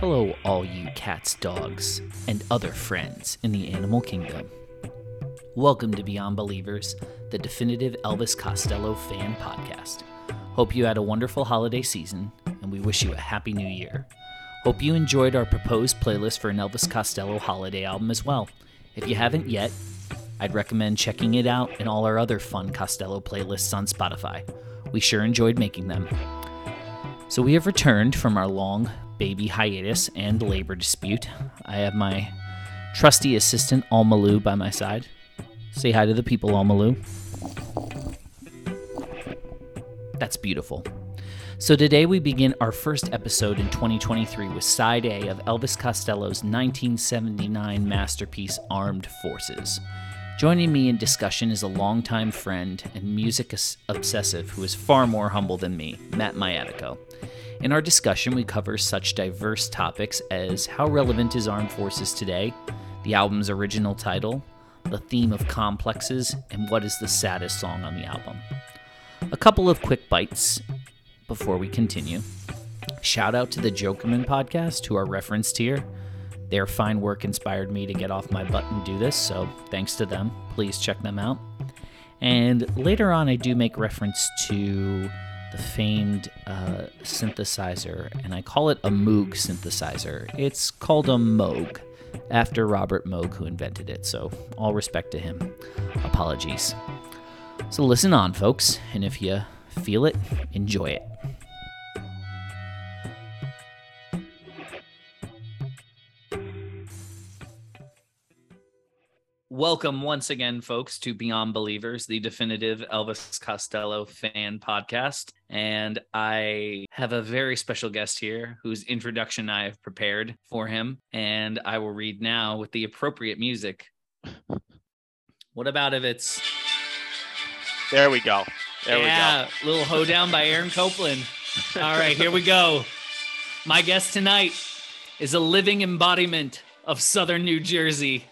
Hello, all you cats, dogs, and other friends in the animal kingdom. Welcome to Beyond Believers, the definitive Elvis Costello fan podcast. Hope you had a wonderful holiday season, and we wish you a happy new year. Hope you enjoyed our proposed playlist for an Elvis Costello holiday album as well. If you haven't yet, I'd recommend checking it out and all our other fun Costello playlists on Spotify. We sure enjoyed making them. So we have returned from our long baby hiatus and labor dispute. I have my trusty assistant Almalu by my side. Say hi to the people, Almalu. That's beautiful. So today we begin our first episode in 2023 with side A of Elvis Costello's 1979 masterpiece Armed Forces. Joining me in discussion is a longtime friend and music obsessive who is far more humble than me, Matt Maiatico. In our discussion, we cover such diverse topics as how relevant is Armed Forces today, the album's original title, the theme of complexes, and what is the saddest song on the album. A couple of quick bites before we continue. Shout out to the Jokerman podcast, who are referenced here. Their fine work inspired me to get off my butt and do this, so thanks to them. Please check them out. And later on, I do make reference to famed uh, synthesizer, and I call it a Moog synthesizer. It's called a Moog, after Robert Moog, who invented it, so all respect to him. Apologies. So listen on, folks, and if you feel it, enjoy it. Welcome once again, folks, to Beyond Believers, the definitive Elvis Costello fan podcast. And I have a very special guest here whose introduction I have prepared for him. And I will read now with the appropriate music. What about if it's. There we go. There yeah, we go. little hoedown by Aaron Copland. All right, here we go. My guest tonight is a living embodiment of Southern New Jersey.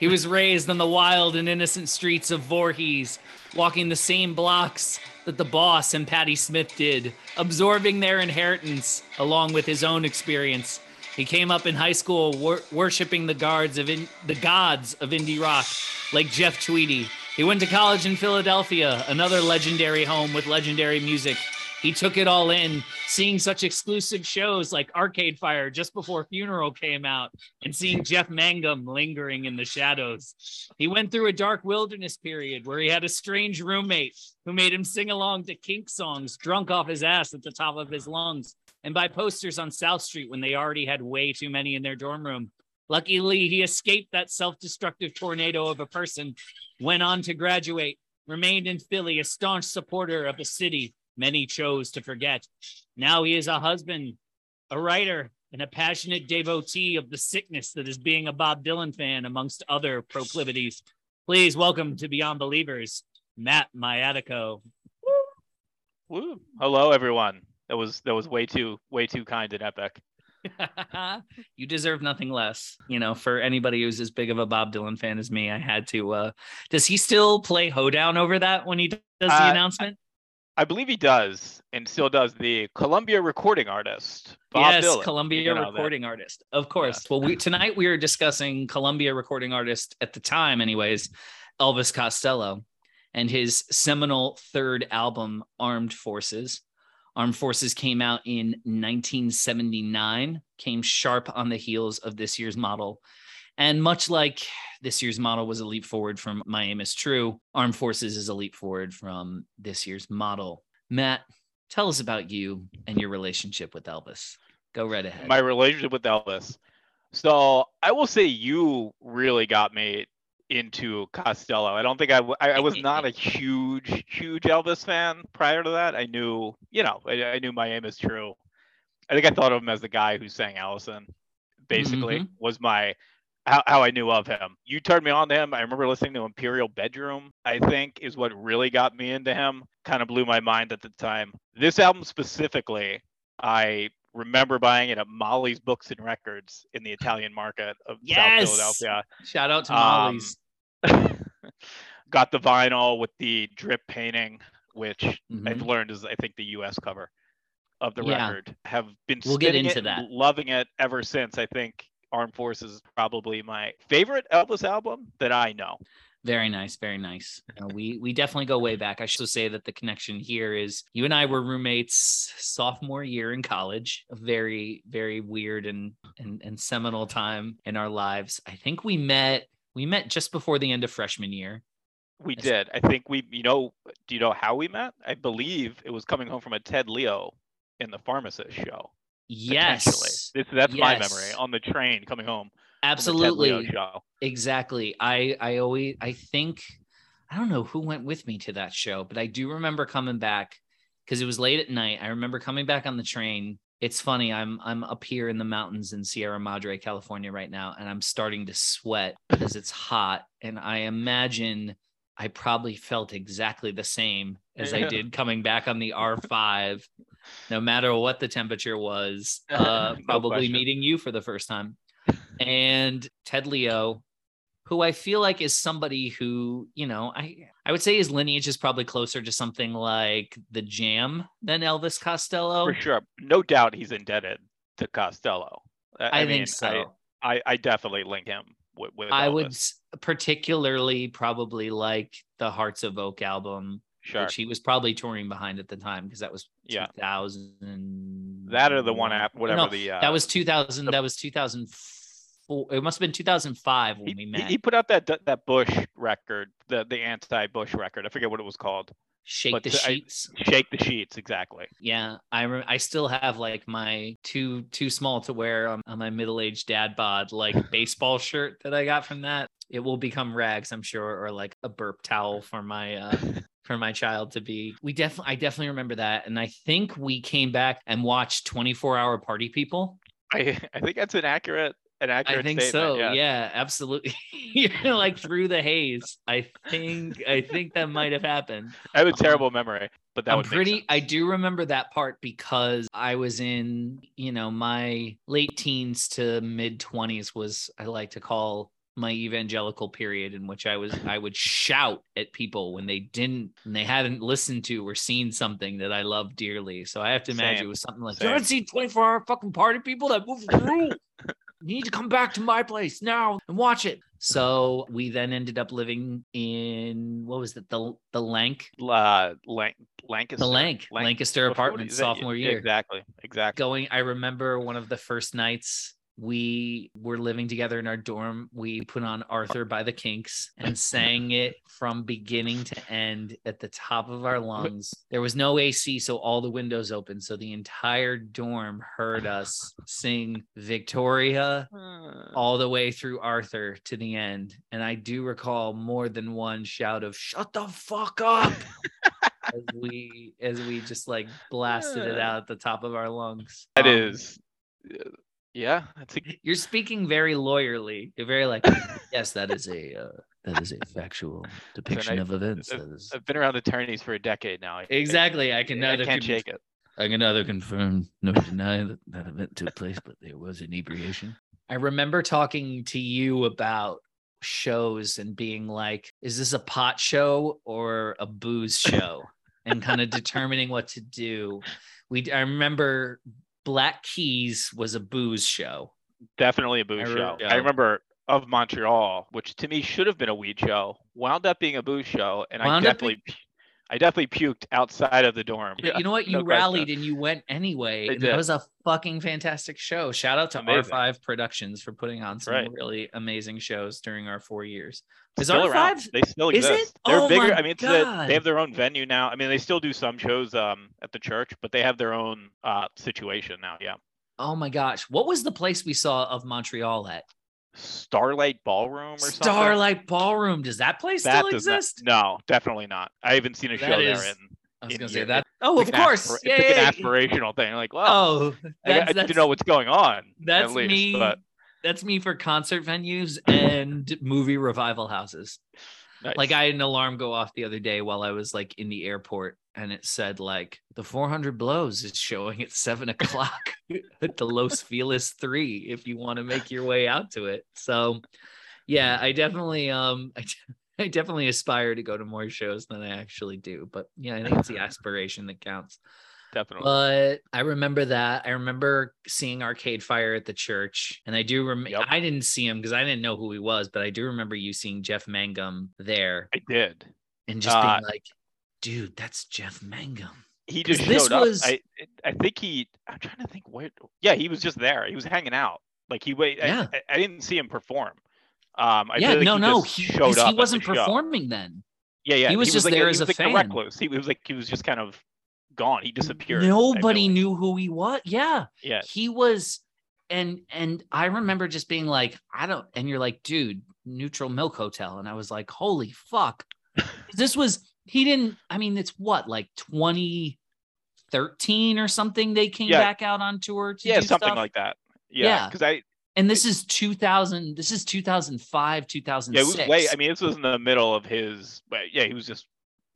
He was raised on the wild and innocent streets of Voorhees, walking the same blocks that the boss and Patti Smith did, absorbing their inheritance along with his own experience. He came up in high school wor- worshiping the guards of in- the gods of indie rock, like Jeff Tweedy. He went to college in Philadelphia, another legendary home with legendary music he took it all in, seeing such exclusive shows like Arcade Fire just before Funeral came out, and seeing Jeff Mangum lingering in the shadows. He went through a dark wilderness period where he had a strange roommate who made him sing along to kink songs, drunk off his ass at the top of his lungs, and buy posters on South Street when they already had way too many in their dorm room. Luckily, he escaped that self destructive tornado of a person, went on to graduate, remained in Philly, a staunch supporter of the city many chose to forget. Now he is a husband, a writer, and a passionate devotee of the sickness that is being a Bob Dylan fan, amongst other proclivities. Please welcome to Beyond Believers, Matt Maiatico. Woo. Hello, everyone. That was that was way too way too kind and epic. you deserve nothing less. You know, for anybody who's as big of a Bob Dylan fan as me, I had to. uh Does he still play hoedown over that when he does the uh, announcement? I believe he does and still does the Columbia recording artist. Bob yes, Dylan. Columbia you know recording that. artist. Of course. Yeah. Well, we tonight we are discussing Columbia recording artist at the time, anyways, Elvis Costello and his seminal third album, Armed Forces. Armed Forces came out in 1979, came sharp on the heels of this year's model. And much like this year's model was a leap forward from My Aim is True. Armed Forces is a leap forward from this year's model. Matt, tell us about you and your relationship with Elvis. Go right ahead. My relationship with Elvis. So I will say you really got me into Costello. I don't think I, I, I was not a huge, huge Elvis fan prior to that. I knew, you know, I, I, knew My Aim is True. I think I thought of him as the guy who sang Alison, basically, mm-hmm. was my how, how I knew of him. You turned me on to him. I remember listening to Imperial Bedroom, I think, is what really got me into him. Kind of blew my mind at the time. This album specifically, I remember buying it at Molly's Books and Records in the Italian market of yes! South Philadelphia. Shout out to Molly's. Um, got the vinyl with the drip painting, which mm-hmm. I've learned is, I think, the US cover. of the Yeah. record. Have been We'll get into that. loving it ever since. I think Armed Forces is probably my favorite Elvis album that I know. Very nice, very nice. Uh, we we definitely go way back. I should say that the connection here is you and I were roommates sophomore year in college. A very very weird and and and seminal time in our lives. I think we met we met just before the end of freshman year. We Yes. did. I think we, you know, do you know how we met? I believe it was coming home from a Ted Leo in the pharmacist show. Yes, This, that's my memory on the train coming home. from the Ted absolutely. Exactly. I I always I think I don't know who went with me to that show, but I do remember coming back because it was late at night. I remember coming back on the train. It's funny. I'm I'm up here in the mountains in Sierra Madre, California right now, and I'm starting to sweat because it's hot. And I imagine I probably felt exactly the same as I did coming back on the R5, no matter what the temperature was. Uh, No probably question. meeting you for the first time and Ted Leo, who I feel like is somebody who, you know, I I would say his lineage is probably closer to something like the Jam than Elvis Costello. For sure. No doubt he's indebted to Costello. I, mean, think so. I, I, I definitely link him with, with I, would Elvis. particularly probably like the Hearts of Oak album, Sure. which he was probably touring behind at the time because that was Yeah. 2000. That or the one app, whatever No, the. Uh, that was 2000. the- that was 2004. It must have been 2005 when he, we met. he put out that that Bush record, the the anti-Bush record. I forget what it was called. Shake but the I- sheets. Shake the sheets, exactly. Yeah, I re- I still have like my too too small to wear on, on my middle aged dad bod like baseball shirt that I got from that. It will become rags, I'm sure, or like a burp towel for my uh for my child to be. We definitely I definitely remember that, and I think we came back and watched 24 Hour Party People. I I think that's an accurate an accurate. I think so. Yeah. Yeah, absolutely. You're like through the haze. I think I think that might have happened. I have a Um, terrible memory, but that I'm pretty. I do remember that part because I was in, you know, my late teens to mid twenties was I like to call my evangelical period in which I was I would shout at people when they didn't and they hadn't listened to or seen something that I loved dearly. So I have to imagine Same. it was something like, Same. "You haven't seen 24 hour fucking party people that move through." You need to come back to my place now and watch it. So we then ended up living in what was it the the Lank uh, Lanc- Lancaster. the Lank, Lanc- Lancaster apartment sophomore year. Exactly. Exactly. Going, I remember one of the first nights we were living together in our dorm. We put on Arthur by the Kinks and sang it from beginning to end at the top of our lungs. There was no AC, so all the windows open. So the entire dorm heard us sing Victoria Uh, all the way through Arthur to the end. And I do recall more than one shout of "Shut the fuck up!" as we as we just like blasted it out at the top of our lungs. That Um, is, yeah. That's a, You're speaking very lawyerly. You're very like, yes, that is a uh, that is a factual depiction I- of events. That is I've been around attorneys for a decade now. Exactly. I can I, I neither can't con- shake it. I can neither confirm nor deny that that event took place, but there was inebriation. I remember talking to you about shows and being like, is this a pot show or a booze show? and kind of determining what to do. We I remember Black Keys was a booze show. Definitely a booze I show. yeah. I remember of Montreal, which to me should have been a weed show, wound up being a booze show, and I Wound up definitely, pu- I definitely puked outside of the dorm. But you know what? You no question. rallied and you went anyway. And that was a fucking fantastic show. Shout out to Amazing. R5 Productions for putting on some right. really amazing shows during our four years. Is still. R5? They still Is it? exist. They're Oh bigger. my I mean, it's a, they have their own venue now. I mean, they still do some shows um at the church, but they have their own uh situation now. Yeah, Oh my gosh. What was the place we saw of Montreal at? Starlight Ballroom or something. Starlight Ballroom. Does that place That still does not- exist? no, definitely not. I haven't seen a That show is- there in. I was in gonna say that. Oh, of course. aspira- Yeah, it's like yeah, an aspirational thing. Like, well, Oh, I, I need that's, know what's going on. that's least, me. But That's me for concert venues and movie revival houses. nice. Like I had an alarm go off the other day while I was like in the airport, and it said like the 400 blows is showing at seven o'clock at the Los Feliz three. If you want to make your way out to it, so yeah, I definitely um I, I definitely aspire to go to more shows than I actually do. But yeah, I think it's the aspiration that counts. definitely. But I remember that. I remember seeing Arcade Fire at the church, and I do remember. Yep. I didn't see him because I didn't know who he was, but I do remember you seeing Jeff Mangum there I did. and just Uh, being like, "Dude, that's Jeff Mangum." He just this showed was- up. I I think he. I'm trying to think where. Yeah, he was just there. He was hanging out. Like he wait. Yeah. I, I, didn't see him perform. Um, I yeah, like no, he no, he, showed up. he wasn't show. performing then. Yeah, yeah. He was just like there he as was a like fan. recluse. He was like he was just kind of gone. He disappeared. Nobody like. knew who he was. Yeah, Yeah. he was, and and I remember just being like, I don't. And you're like, dude, Neutral Milk Hotel, and I was like, holy fuck, this was. He didn't. I mean, it's what like 2013 or something. They came Yeah. back out on tour. To Yeah, something stuff. like that. Yeah. Yeah, because I And this is 2000. This is 2005, 2006. yeah it was way. I mean, this was in the middle of his. Yeah, he was just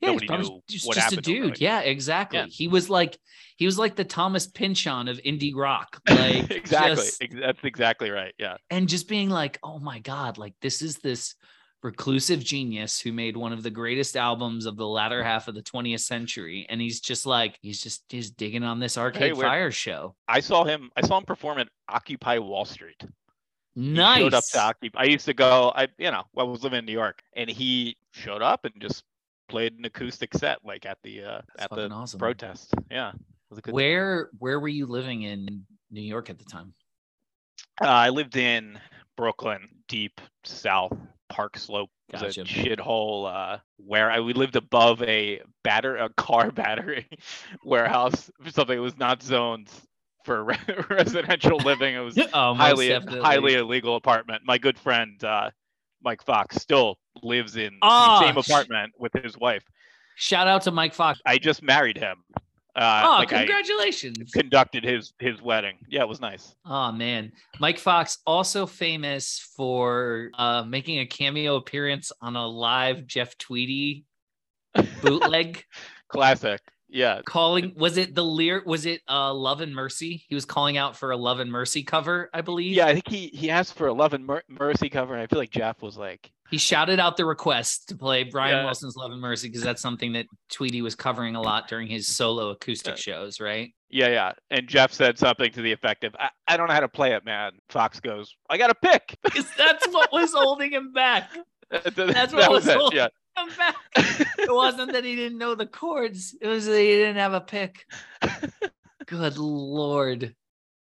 Yeah, nobody knew just, what just a happened him, dude. like- Yeah, exactly. Yeah. He was like he was like the Thomas Pynchon of indie rock. Like exactly. just- That's exactly right. Yeah. and just being like, oh my God, like this is this reclusive genius who made one of the greatest albums of the latter half of the 20th century. And he's just like, he's just he's digging on this Arcade weird. Fire show. I saw him. I saw him perform at Occupy Wall Street. He Nice. showed up to Occupy. I used to go. I you know I was living in New York, and he showed up and just played an acoustic set like at the uh, That's at the awesome. protest. Yeah, it was a good. Where where were you living in New York at the time? Uh, I lived in Brooklyn, deep south, Park Slope. Was Gotcha. a shithole uh, where I we lived above a batter a car battery warehouse, something that was not zoned for re- residential living. It was Oh, highly definitely. highly illegal apartment. My good friend uh, Mike Fox still lives in Ah, the same sh- apartment with his wife. Shout out to Mike Fox. I just married him. Uh, oh, like I congratulations. conducted his his wedding. Yeah, it was nice. Oh man, Mike Fox also famous for uh, making a cameo appearance on a live Jeff Tweedy bootleg. Classic. Yeah, calling was it the lyric? Was it uh, Love and Mercy? He was calling out for a Love and Mercy cover, I believe. yeah. I think he he asked for a Love and Mer- Mercy cover. and I feel like Jeff was like, He shouted out the request to play Brian Yeah. Wilson's Love and Mercy because that's something that Tweedy was covering a lot during his solo acoustic Yeah. shows, right? yeah, yeah. And Jeff said something to the effect of, I, I don't know how to play it, man. Fox goes, I got a pick. Because that's what was holding him back. That's That's that what was was it. holding Yeah. him back. It wasn't that he didn't know the chords. It was that he didn't have a pick. Good lord.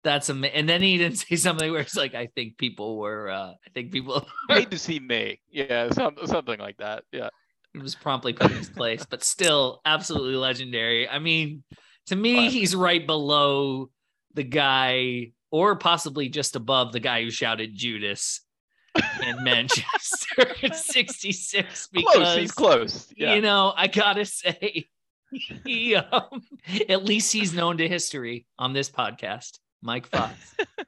That's amazing. And then he didn't say something where it's like, I think people were, uh, I think people Paid to see me. Yeah, some, something like that. Yeah. He was promptly put in his place, but still absolutely legendary. I mean, to me, he's right below the guy, or possibly just above the guy who shouted Judas in Manchester in 66 because Close. He's close. Yeah. you know, I gotta say, he um, at least he's known to history on this podcast. Mike Fox,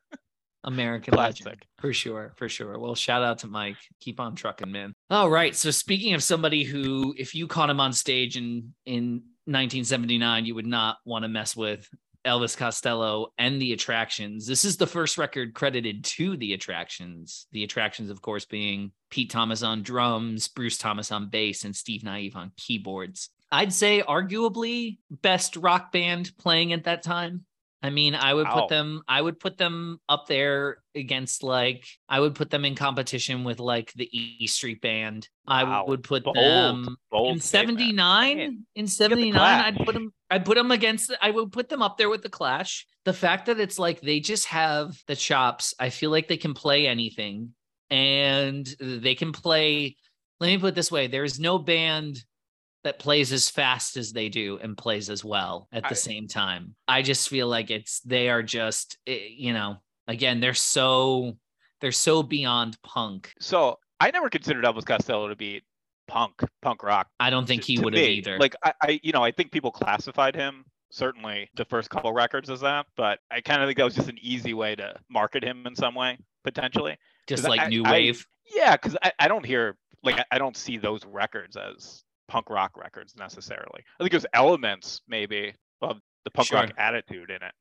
American legend, for sure, for sure. Well, shout out to Mike. Keep on trucking, man. All right. So speaking of somebody who, if you caught him on stage in in 1979, you would not want to mess with. Elvis Costello and the Attractions. This is the first record credited to the Attractions. The Attractions, of course, being Pete Thomas on drums, Bruce Thomas on bass, and Steve Nieve on keyboards. I'd say arguably best rock band playing at that time. I mean, I would put them I would put them up there against like I would put them in competition with like the E Street Band. I Wow. would put Bold. them Bold in 79 in 79 i'd put them i'd put them against i would put them up there with the clash the fact that it's like they just have the chops i feel like they can play anything and they can play let me put it this way there's no band that plays as fast as they do and plays as well at the I- same time i just feel like it's they are just eh, you know again they're so they're so beyond punk So I never considered Elvis Costello to be punk, punk rock. i don't think he would have either Like I, I, you know, I think people classified him certainly the first couple records as that, but I kind of think that was just an easy way to market him in some way potentially. Just like I- new I- wave Yeah, because I, I don't hear like I, I don't see those records as punk rock records necessarily. I think there's elements maybe of the punk rock attitude in it,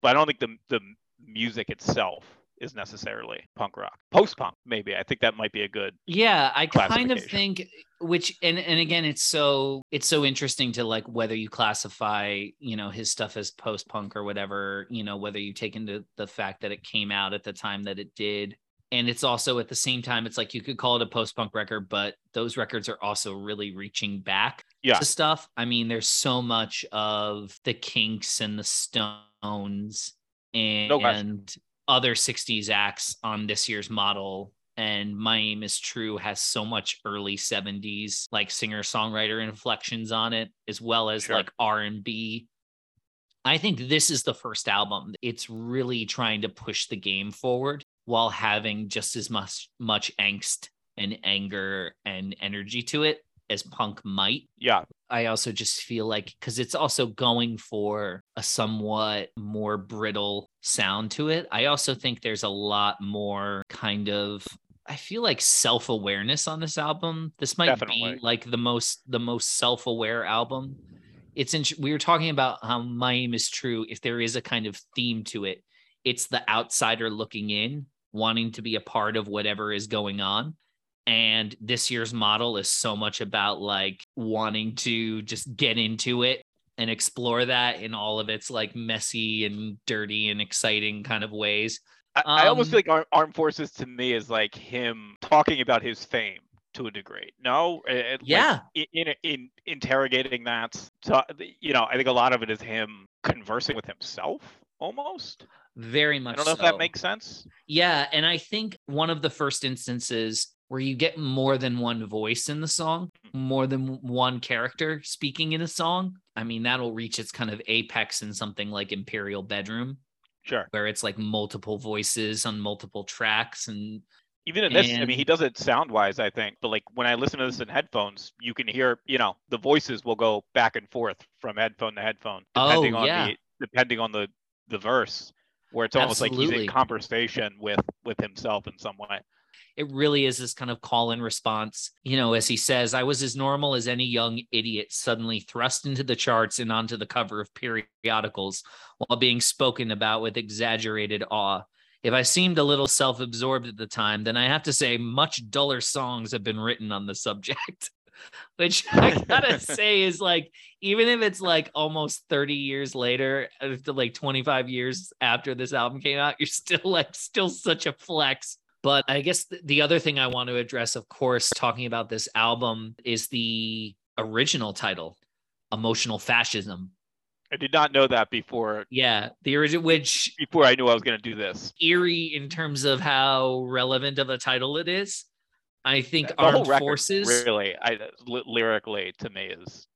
but I don't think the the music itself is necessarily punk rock. Post punk, maybe. I think that might be a good. Yeah, I kind of think which and and again it's so it's so interesting to like whether you classify, you know, his stuff as post-punk or whatever, you know, whether you take into the fact that it came out at the time that it did. And it's also at the same time, it's like you could call it a post-punk record, but those records are also really reaching back Yeah. to stuff. I mean, there's so much of the Kinks and the Stones and, No and other 60s acts on this year's model. And My Aim is True has so much early 70s like singer-songwriter inflections on it, as well as Sure. like R&B. I think this is the first album. It's really trying to push the game forward while having just as much much angst and anger and energy to it as punk might. Yeah. I also just feel like because it's also going for a somewhat more brittle sound to it. I also think there's a lot more kind of I feel like self-awareness on this album. This might Definitely. be like the most the most self-aware album. It's in, we were talking about how my aim is true. If there is a kind of theme to it, it's the outsider looking in, wanting to be a part of whatever is going on and this year's model is so much about like wanting to just get into it and explore that in all of its like messy and dirty and exciting kind of ways I, I almost Um, feel like Ar- Armed Forces to me is like him talking about his fame to a degree. No, It- it- like, yeah in, in interrogating that. So you know, I think a lot of it is him conversing with himself almost. Very much I don't know if that makes sense. yeah and i think one of the first instances where you get more than one voice in the song hmm. more than one character speaking in a song i mean that'll reach its kind of apex in something like imperial bedroom Sure. where it's like multiple voices on multiple tracks and Even in this, I mean, he does it sound wise, I think. But like when I listen to this in headphones, you can hear, you know, the voices will go back and forth from headphone to headphone, Oh, depending on the depending on the the verse, where it's almost like he's Absolutely. in conversation with with himself in some way. it really is this kind of call and response. You know, as he says, I was as normal as any young idiot suddenly thrust into the charts and onto the cover of periodicals while being spoken about with exaggerated awe. If I seemed a little self absorbed at the time, then I have to say much duller songs have been written on the subject. Which I gotta say is like, even if it's like almost 30 years later, uh, after like 25 years after this album came out, you're still like, still such a flex. But I guess the other thing I want to address, of course, talking about this album is the original title, Emotional Fascism. I did not know that before Yeah, the original, which before I knew I was going to do this. eerie in terms of how relevant of a title it is. I think The Armed record, Forces. really, I lyrically to me is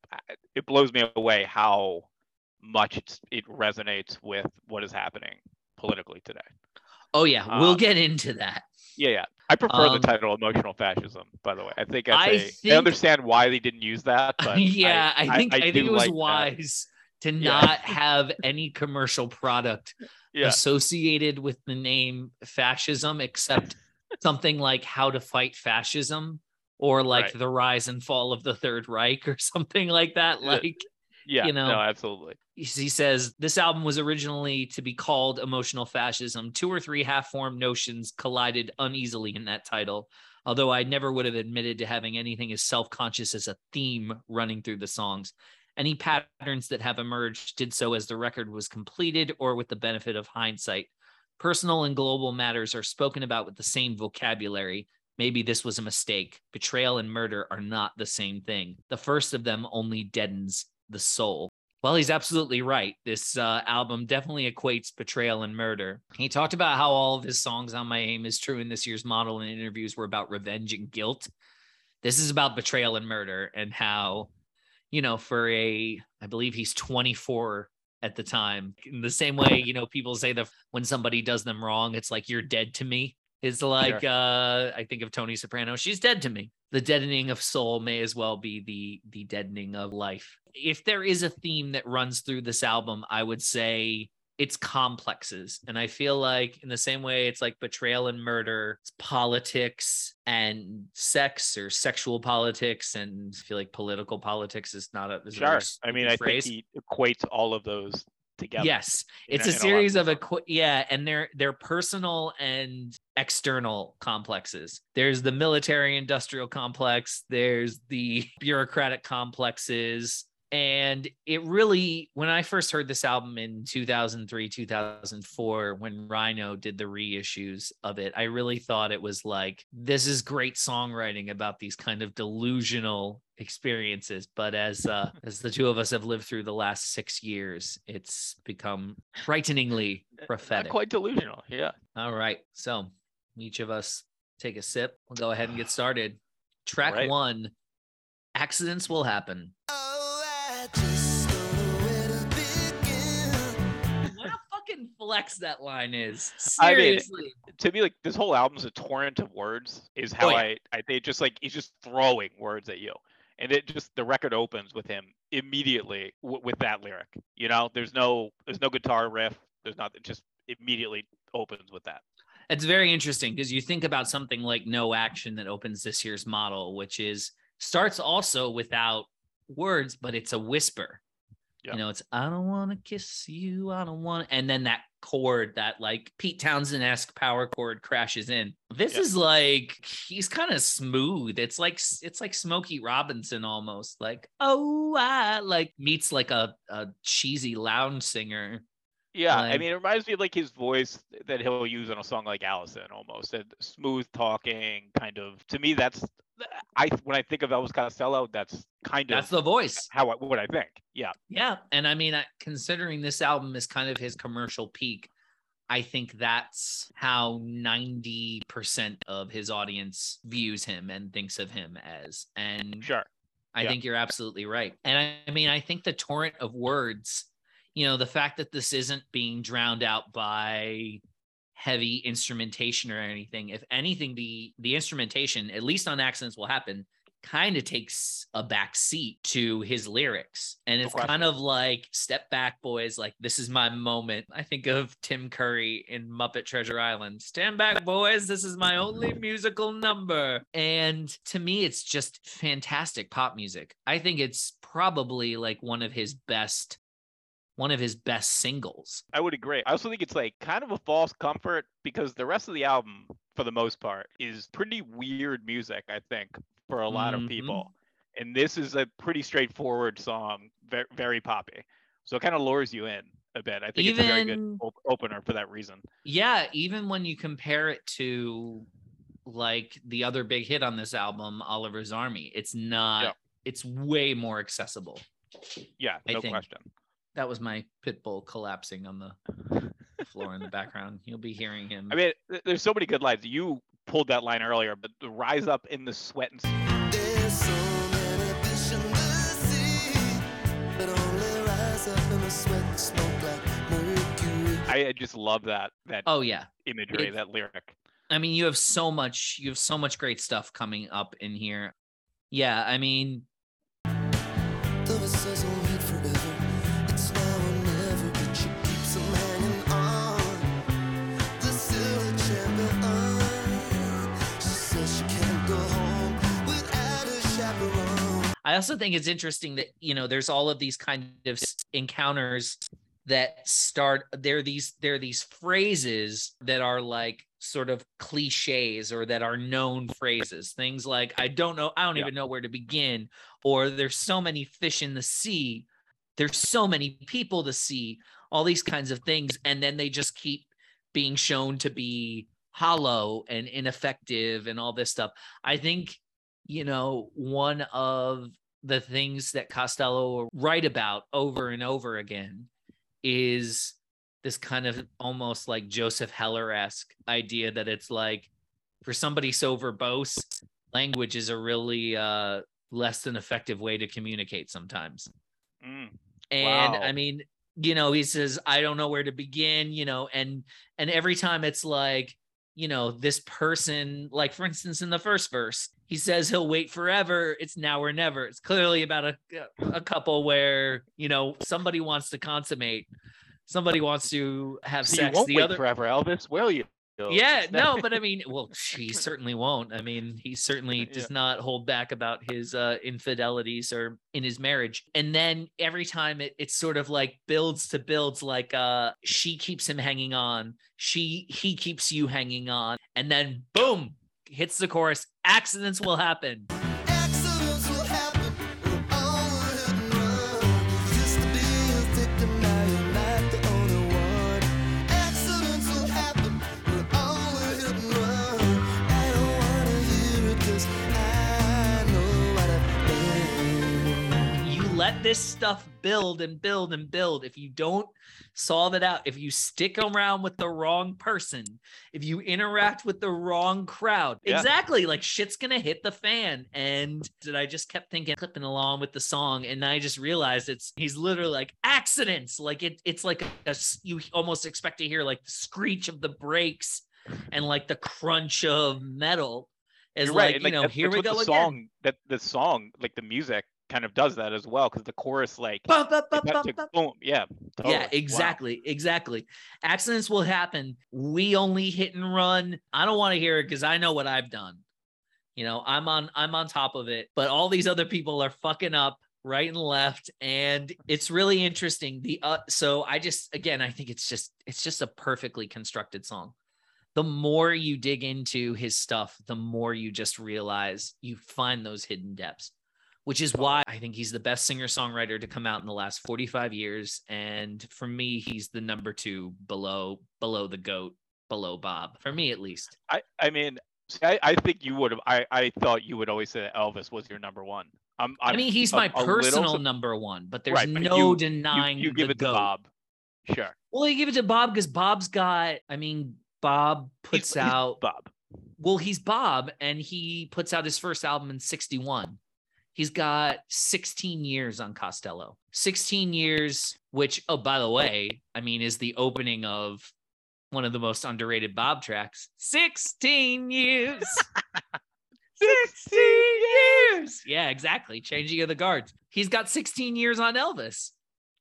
it blows me away how much it's, it resonates with what is happening politically today. Oh yeah, we'll Um, get into that. Yeah, yeah. I prefer Um, the title "Emotional Fascism." By the way, I think I a- think- I understand why they didn't use that, but yeah, I, think I, think it was like that. wise to Yeah. not have any commercial product Yeah, associated with the name fascism except something like how to fight fascism or like Right. the rise and fall of the third reich or something like that like yeah. you know, no, absolutely. he says this album was originally to be called emotional fascism two or three half-formed notions collided uneasily in that title although i never would have admitted to having anything as self-conscious as a theme running through the songs any patterns that have emerged did so as the record was completed or with the benefit of hindsight personal and global matters are spoken about with the same vocabulary Maybe this was a mistake. Betrayal and murder are not the same thing. The first of them only deadens the soul. Well, he's absolutely right. This uh, album definitely equates betrayal and murder. He talked about how all of his songs on My Aim is True in this year's model and interviews were about revenge and guilt. This is about betrayal and murder and how, you know, for a, I believe he's 24 at the time. In the same way, you know, people say that when somebody does them wrong, it's like you're dead to me. It's like uh I think of Tony Soprano, she's dead to me. The deadening of soul may as well be the the deadening of life. If there is a theme that runs through this album, I would say it's complexes. And I feel like in the same way it's like betrayal and murder, it's politics and sex or sexual politics and I feel like political politics is not a is Sure. very I mean, I phrase. think he equates all of those together. Yes, it's a- a, a series of of equi- yeah, and they're they're personal and external complexes. There's the military industrial complex. There's the bureaucratic complexes. And it really, when I first heard this album in 2003, 2004, when Rhino did the reissues of it, I really thought it was like, this is great songwriting about these kind of delusional experiences. But as uh, as the two of us have lived through the last six years, it's become frighteningly Not prophetic. quite delusional. Yeah. All right. So each of us take a sip. We'll go ahead and get started. Track Right. one Accidents Will Happen. Oh, flex that line is. I mean, Seriously. To me, like this whole album's a torrent of words. Is how Oh, yeah. I I think just like he's just throwing words at you, and it just the record opens with him immediately w- with that lyric. You know, there's no there's no guitar riff. There's not. It just immediately opens with that. It's very interesting because you think about something like No Action that opens this year's model, which is starts also without words, but it's a whisper. You know, it's I don't want to kiss you, I don't want, and then that chord, that like Pete Townshend esque power chord crashes in. This is like he's kind of smooth. It's like it's like Smokey Robinson almost, like oh, I like meets like a a cheesy lounge singer. Yeah, I mean, it reminds me of like his voice that he'll use on a song like Alison, almost and smooth talking, kind of. To me, that's I when I think of Elvis Costello, that's kind of That's the voice. how I, what I think. Yeah, Yeah, and I mean, I- considering this album is kind of his commercial peak, I think that's how ninety percent of his audience views him and thinks of him as. And sure. I yeah. think you're absolutely right. And I, I mean, I think the torrent of words, you know, the fact that this isn't being drowned out by heavy instrumentation or anything. If anything, the the instrumentation, at least on accidents will happen, kind of takes a back seat to his lyrics. And it's kind of like step back, boys, like this is my moment. I think of Tim Curry in Muppet Treasure Island. Stand back, boys. This is my only musical number. And to me, it's just fantastic pop music. I think it's probably like one of his best one of his best singles. I would agree. I also think it's like kind of a false comfort because the rest of the album, for the most part, is pretty weird music. I think for a lot Mhm. of people, and this is a pretty straightforward song, very, very poppy. So it kind of lures you in a bit. I think it's a very good op- opener for that reason. Yeah, even when you compare it to like the other big hit on this album, Oliver's Army, it's not Yeah. it's way more accessible. Yeah, no question. That was my pit bull collapsing on the floor in the background. You'll be hearing him. I mean, there's so many good lines. You pulled that line earlier, but the rise up in the sweat and s- There's so many fish in the sea, but only rise up in the sweat and smoke like mercury. I I just love that that oh yeah. imagery, it's- that lyric. I mean, you have so much, you have so much great stuff coming up in here. Yeah, I mean, I also think it's interesting that you know there's all of these kind of encounters that start there are these there are these phrases that are like sort of cliches or that are known phrases. Things like i don't know i don't Yeah. even know where to begin or there's so many fish in the sea. There's so many people to see. All these kinds of things. And then they just keep being shown to be hollow and ineffective and all this stuff. I think you know one of the things that costello will write about over and over again is this kind of almost like joseph heller-esque idea that it's like for somebody so verbose language is a really uh less than effective way to communicate sometimes Mm. and Wow. i mean you know he says i don't know where to begin you know and and every time it's like you know this person like for instance in the first verse he says he'll wait forever it's now or never it's clearly about a a couple where you know somebody wants to consummate somebody wants to have So you sex won't the wait other forever, Elvis, will you? Yeah no but i mean well she certainly won't. I mean he certainly does Yeah. not hold back about his uh infidelities or in his marriage. And then every time it it's sort of like builds to builds like uh she keeps him hanging on she he keeps you hanging on and then boom hits the chorus accidents will happen this stuff build and build and build if you don't solve it out if you stick around with the wrong person if you interact with the wrong crowd Yeah. exactly like shit's gonna hit the fan and did i just kept thinking clipping along with the song and i just realized it's he's literally like accidents like it, it's like a, you almost expect to hear like the screech of the brakes and like the crunch of metal as You're like, right. you know that's- here we go the again song that the song like the music kind of does that as well because the chorus like Bum, bum, it bum, got bum, boom yeah totally. Yeah, Wow. exactly. Exactly. Accidents will happen. We only hit and run. I don't want to hear it because I know what I've done. You know, I'm on I'm on top of it, but all these other people are fucking up right and left and it's really interesting the uh so i just again i think it's just it's just a perfectly constructed song the more you dig into his stuff the more you just realize you find those hidden depths which is why I think he's the best singer songwriter to come out in the last 45 years. And for me, he's the number two below below the goat, below Bob. For me, at least. I, I mean, see, I, I think you would have. I, I thought you would always say that Elvis was your number one. I'm, i I'm mean, he's a- my a little personal number one, but there's Right, but no you- you, denying you give the it to. Bob. Sure, Well, you give it to Bob because Bob's got. I mean, Bob puts he's out. Bob. Well, he's Bob, and he puts out his first album in 61. He's got 16 years on Costello. 16 years, which, oh, by the way, I mean, is the opening of one of the most underrated Bob tracks. 16 years. 16 years. Yeah, exactly. Changing of the guards. He's got 16 years on Elvis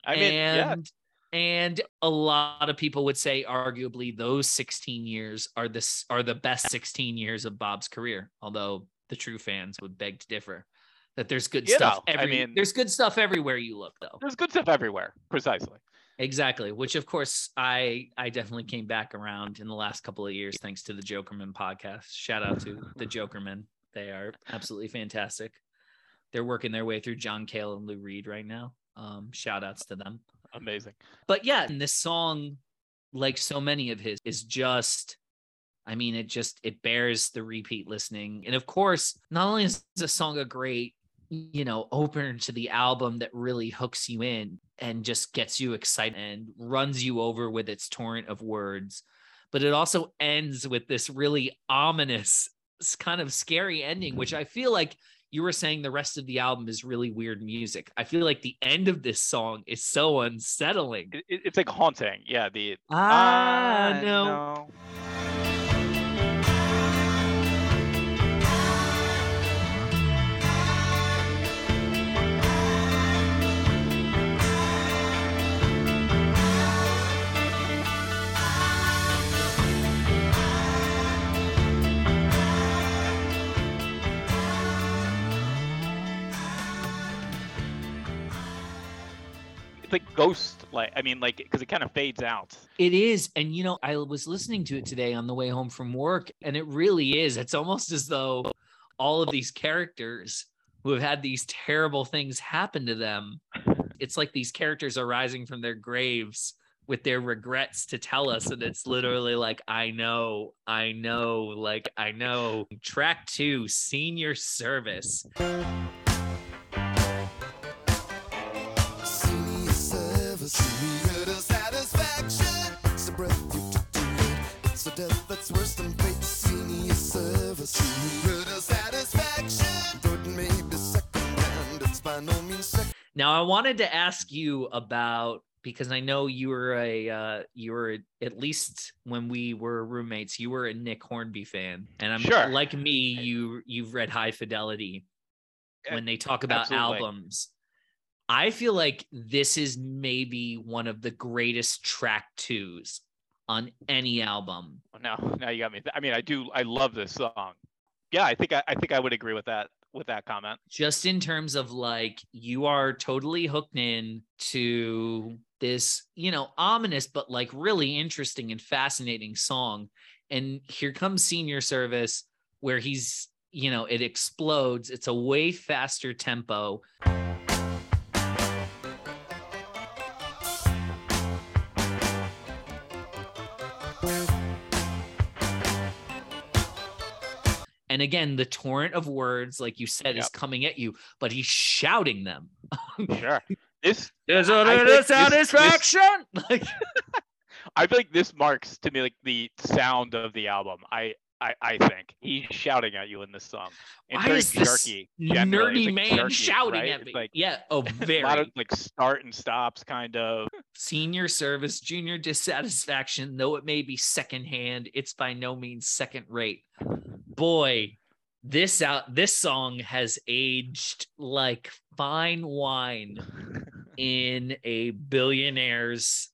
I mean, yeah, and and a lot of people would say arguably those 16 years are this are the best 16 years of Bob's career although the true fans would beg to differ that there's good You stuff know, I every mean- there's good stuff everywhere you look though there's good stuff everywhere. Precisely. exactly which of course I I definitely came back around in the last couple of years thanks to the Jokerman podcast shout out to the Jokerman they are absolutely fantastic they're working their way through John Cale and Lou Reed right now um shout outs to them Amazing. but yeah, and this song, like so many of his, is just, I mean, it just it bears the repeat listening. And of course, not only is the song a great, you know, opener to the album that really hooks you in and just gets you excited and runs you over with its torrent of words, but it also ends with this really ominous, kind of scary ending, which mm-hmm. I feel like you were saying the rest of the album is really weird music. I feel like the end of this song is so unsettling. It, it- it's like haunting. Yeah. The ah, I know. It's like ghost. Like I mean, like because it kind of fades out. It is. And, you know, I was listening to it today on the way home from work, and it really is. It's almost as though all of these characters who have had these terrible things happen to them, it's like these characters are rising from their graves with their regrets to tell us. And it's literally like, I know, I know, like, I know. Track two, senior service. Service, senior satisfaction. It's a breath you took too late. It's a death that's worse than fate. Senior service, senior satisfaction. Third may be second hand. It's by no means second. Now I wanted to ask you about because I know you were a uh, you were at least when we were roommates, you were a Nick Hornby fan, and I'm Sure. like me, you you've read High Fidelity when they talk about absolutely. albums. I feel like this is maybe one of the greatest track twos on any album. Oh, Now, now you got me. I mean, I do. I love this song. Yeah, I think I, I think I would agree with that with that comment. Just in terms of like you are totally hooked in to this, you know, ominous but like really interesting and fascinating song. And here comes senior service where he's, you know, it explodes. It's a way faster tempo. And again, the torrent of words, like you said, is coming at you, but he's shouting them. Sure. This Is I it think a this- this- satisfaction? Like, I feel like this marks to me like the sound of the album. I I, I think he's shouting at you in this song. It's why very is this jerky. nerdy like, man jerky, shouting right? at me? like yeah, oh, a very. lot of like start and stops kind of. Senior service, junior dissatisfaction, though it may be secondhand, it's by no means second rate. Boy, this out this song has aged like fine wine in a billionaire's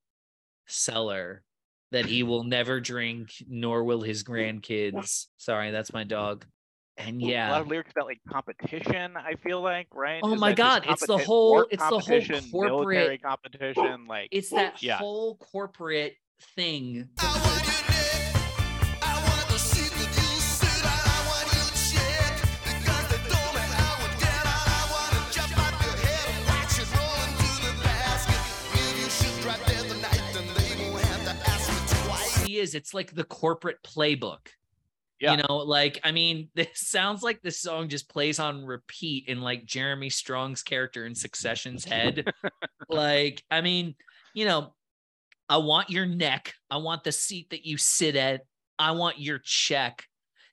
cellar that he will never drink, nor will his grandkids. Sorry, that's my dog. And yeah, a lot of lyrics about like competition. I feel like right. Oh Is my that just God, it's the whole- it's the whole corporate- competition. Like it's that Yeah. whole corporate thing. Is. It's like the corporate playbook. Yeah. You know, like I mean, this sounds like this song just plays on repeat in like Jeremy Strong's character in Succession's head. like, I mean, you know, I want your neck. I want the seat that you sit at. I want your check.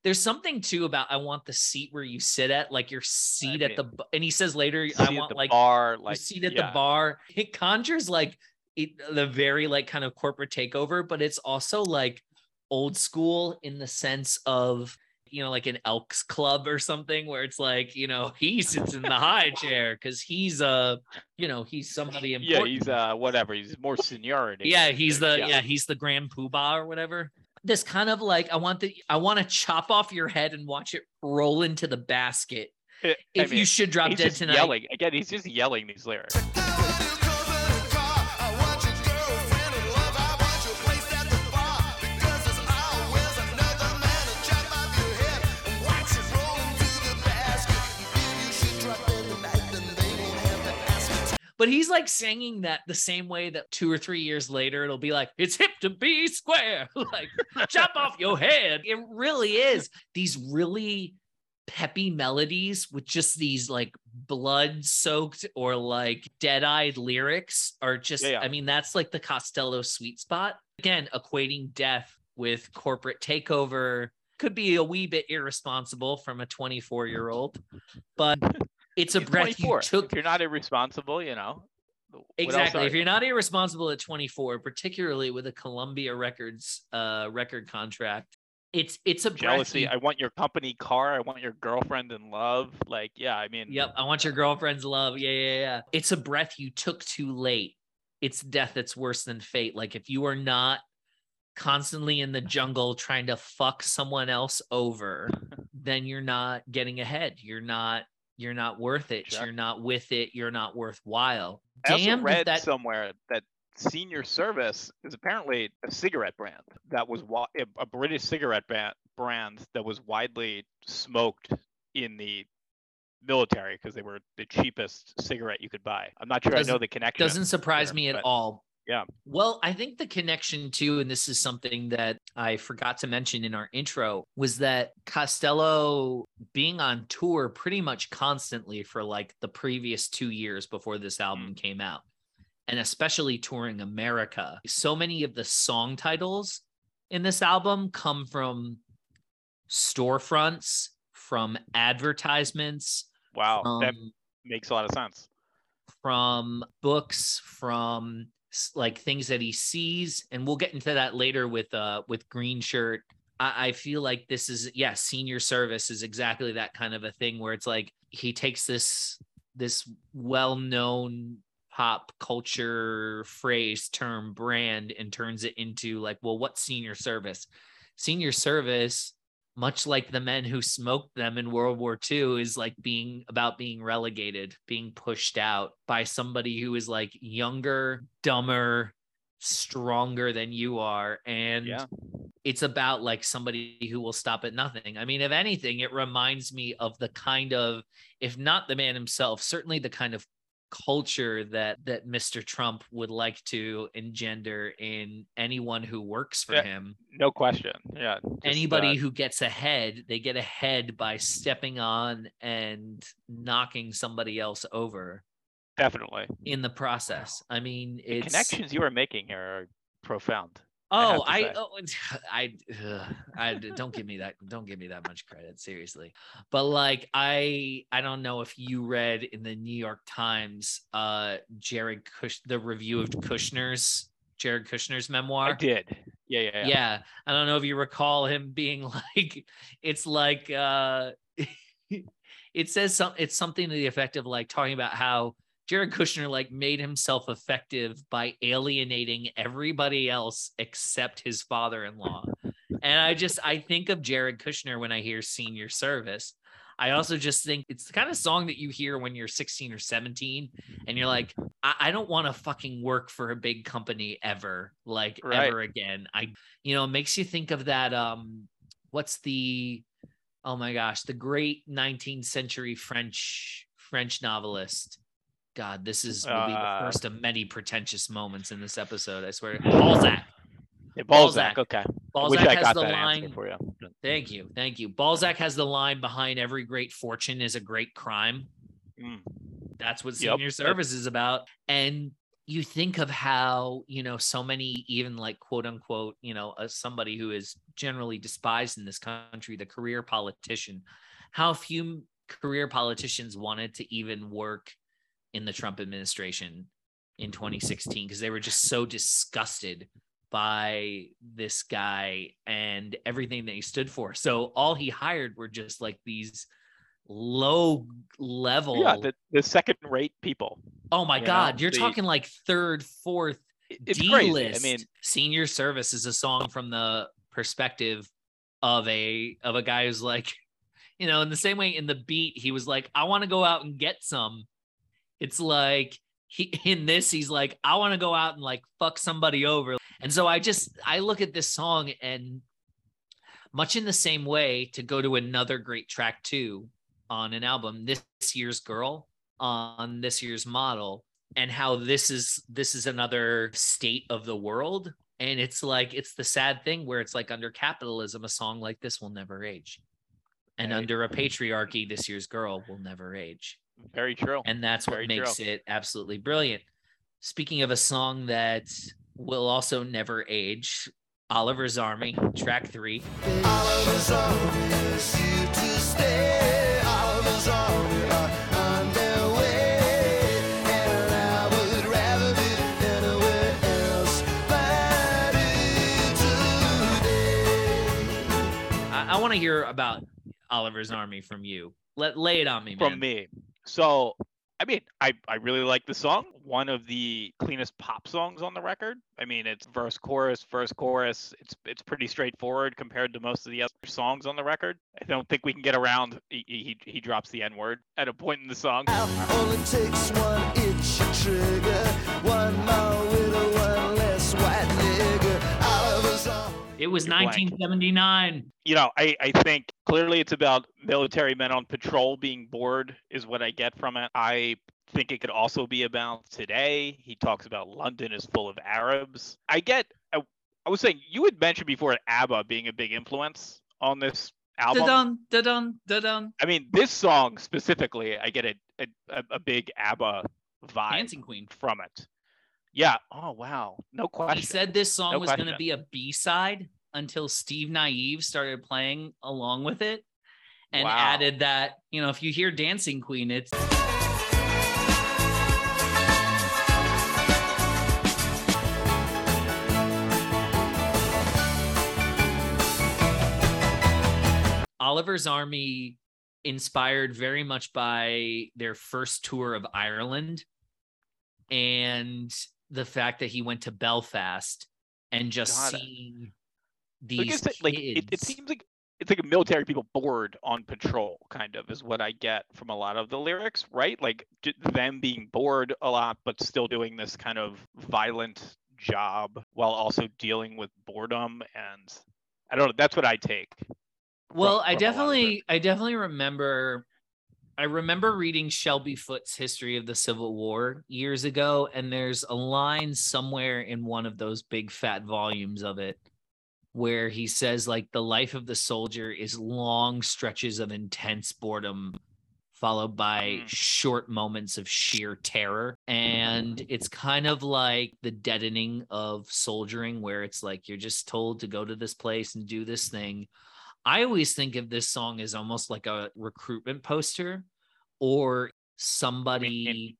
There's something too about I want the seat where you sit at, like your seat at mean, the. And he says later, I want like bar, like like seat at yeah. the bar. It conjures like it, the very like kind of corporate takeover, but it's also like old school in the sense of you know like an Elks Club or something where it's like you know he sits in the high chair because he's uh you know he's somebody important. Yeah, he's uh whatever. He's more seniority. yeah he's the Yeah. yeah. he's the grand poobah or whatever. This kind of like I want the I want to chop off your head and watch it roll into the basket. I If mean, you should drop dead tonight, yelling again. He's just yelling these lyrics. But he's like singing that the same way that two or three years later it'll be like, it's hip to be square. like, chop off your head. It really is. These really peppy melodies with just these like blood soaked or like dead eyed lyrics are just, Yeah, yeah. I mean, that's like the Costello sweet spot. Again, equating death with corporate takeover could be a wee bit irresponsible from a 24 year old, but it's a breath you took. If you're not irresponsible, you know. Exactly. If you? you're not irresponsible at 24, particularly with a Columbia Records uh record contract, it's it's a breath jealousy. you- I want your company car. I want your girlfriend in love. Like, yeah, I mean, Yep, I want your girlfriend's love. Yeah, yeah, yeah. It's a breath you took too late. It's death that's worse than fate. Like if you are not constantly in the jungle trying to fuck someone else over, then you're not getting ahead. You're not you're not worth it. You're not with it. You're not worthwhile. I also Damn read that somewhere that Senior Service is apparently a cigarette brand that was a, British cigarette ba- brand that was widely smoked in the military because they were the cheapest cigarette you could buy. I'm not sure I know the connection. doesn't surprise there, me at all. Yeah. Well, I think the connection too, and this is something that I forgot to mention in our intro, was that Costello being on tour pretty much constantly for like the previous two years before this album came out, and especially touring America. So many of the song titles in this album come from storefronts, from advertisements, Wow, that um, makes a lot of sense. from books from like things that he sees and we'll get into that later with uh with green shirt I, I feel like this is yeah senior service is exactly that kind of a thing where it's like he takes this this well-known pop culture phrase, term, brand, and turns it into like, well, what's senior service? Senior service, much like the men who smoked them in World War II, is like being about being relegated, being pushed out by somebody who is like younger, dumber, stronger than you are. And Yeah. it's about like somebody who will stop at nothing. I mean, if anything, it reminds me of the kind of, if not the man himself, certainly the kind of culture that that Mr. Trump would like to engender in anyone who works for Yeah. him. No question. Yeah. just, Anybody uh, who gets ahead, they get ahead by stepping on and knocking somebody else over definitely. in the process. I mean, The connections you are making here are profound. Oh, I I, oh, I, ugh, I don't give me that. Don't give me that much credit, seriously. But like, I, I don't know if you read in the New York Times, uh, Jared Kush, the review of Kushner's, Jared Kushner's memoir. I did. Yeah, yeah, yeah. Yeah, I don't know if you recall him being like, it's like, uh, it says some, it's something to the effect of like talking about how Jared Kushner like made himself effective by alienating everybody else except his father-in-law. And I just I think of Jared Kushner when I hear senior service. I also just think it's the kind of song that you hear when you're 16 or 17 and you're like, I, I don't want to fucking work for a big company ever, like Right. ever again. I, you know, it makes you think of that. Um, what's the, oh my gosh, the great 19th century French French novelist. God, this is will be the Uh, first of many pretentious moments in this episode. I swear. Balzac. Yeah, Balzac. Balzac. Okay. Balzac I has got the that line. for you. Thank you. Thank you. Balzac has the line behind every great fortune is a great crime. Mm. That's what Yep. senior service is about. And you think of how, you know, so many, even like quote unquote, you know, as somebody who is generally despised in this country, the career politician, how few career politicians wanted to even work in the Trump administration in 2016 because they were just so disgusted by this guy and everything that he stood for. So all he hired were just like these low level. Yeah, the, the second rate people. oh my you know, God, you're the- talking like third, fourth D list. I mean, Senior Service is a song from the perspective of a of a guy who's like, you know, in the same way in the beat, he was like, I want to go out and get some. It's like he in this, he's like, I want to go out and like fuck somebody over. And so I just I look at this song and much in the same way to go to another great track too on an album, this year's girl on this year's model and how this is this is another state of the world and it's like it's the sad thing where it's like under capitalism a song like this will never age and Right. under a patriarchy this year's girl will never age very true. and that's what Very makes it absolutely brilliant speaking of a song that will also never age oliver's army track 3 Oliver's army is here to stay. Oliver's army are on their way. And I would rather be anywhere else but today. i, I want to hear about oliver's army from you let lay it on me man. from me. So, I mean, I, I really like the song. One of the cleanest pop songs on the record. I mean, it's verse, chorus, verse, chorus. It's it's pretty straightforward compared to most of the other songs on the record. I don't think we can get around. He he, he drops the N word at a point in the song. Only takes one itchy trigger. One more with one less white nigger. Oliver's army. it was You're blank. 1979 You know, I I think clearly it's about military men on patrol being bored is what I get from it. I think it could also be about today. He talks about London is full of Arabs. I get. I, I was saying you had mentioned before ABBA being a big influence on this album. da-dun, da-dun, da-dun. I mean, this song specifically, I get a a, a- big ABBA vibe dancing queen from it. Yeah. Oh wow. No question. He said this song No was going to be a B side until Steve Nieve started playing along with it and Wow. added that, you know, if you hear Dancing Queen, it's Oliver's Army inspired very much by their first tour of Ireland and the fact that he went to Belfast and just God, seeing these it's like- it, it seems like it's like a military people bored on patrol, kind of, is what I get from a lot of the lyrics, right? Like them being bored a lot, but still doing this kind of violent job while also dealing with boredom, and I don't know. That's what I take. Well, from- I from a lot of it. definitely, I definitely remember. I remember reading Shelby Foote's history of the Civil War years ago, and there's a line somewhere in one of those big fat volumes of it where he says, like, the life of the soldier is long stretches of intense boredom, followed by Mm. short moments of sheer terror. And it's kind of like the deadening of soldiering, where it's like you're just told to go to this place and do this thing. I always think of this song as almost like a recruitment poster or somebody.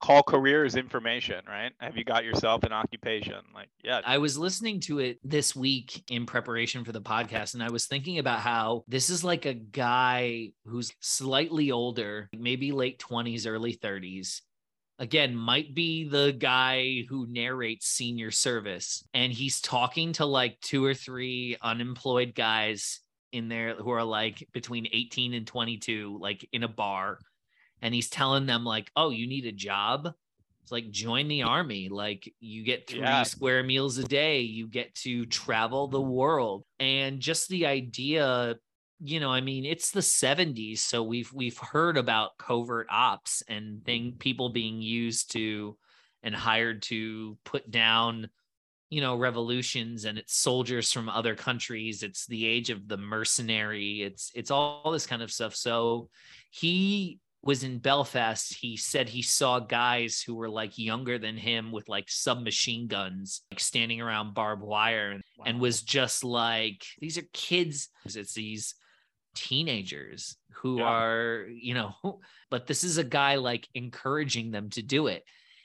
Call careers information, right? Have you got yourself an occupation? Like, yeah, I was listening to it this week in preparation for the podcast, and I was thinking about how this is like a guy who's slightly older, maybe late 20s, early 30s. Again, might be the guy who narrates senior service, and he's talking to like two or three unemployed guys in there who are like between 18 and 22, like in a bar. And he's telling them, like, oh, you need a job? It's like join the army. Like you get three Yeah. square meals a day. You get to travel the world. And just the idea, you know, I mean, it's the 70s. So we've we've heard about covert ops and thing mm-hmm. people being used to and hired to put down you know revolutions and it's soldiers from other countries it's the age of the mercenary it's it's all this kind of stuff so he was in belfast he said he saw guys who were like younger than him with like submachine guns like standing around barbed wire and, and was just like these are kids. It's these teenagers who Yeah. are you know but this is a guy like encouraging them to do it.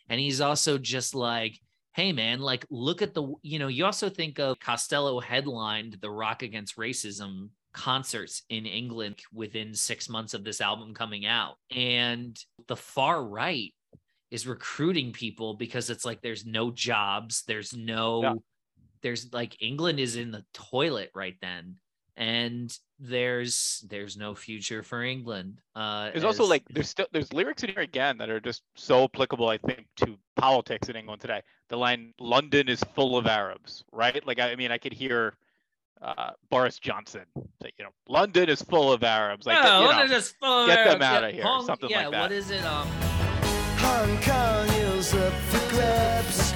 And he's also just like hey man like look at the you know you also think of costello headlined the rock against racism concerts in england within six months of this album coming out and the far right is recruiting people because it's like there's no jobs there's no Yeah. there's like england is in the toilet right then and there's there's no future for england uh There's also like there's still there's lyrics in here again that are just so applicable, I think, to politics in England today. The line "London is full of Arabs," right? Like I mean, I could hear uh, Boris Johnson say, you know, "London is full of Arabs." Like Oh, you what know, is this for? get them Yeah, of here, Hong- something yeah, like that. what is it? Um, Hong Kong is up for grabs.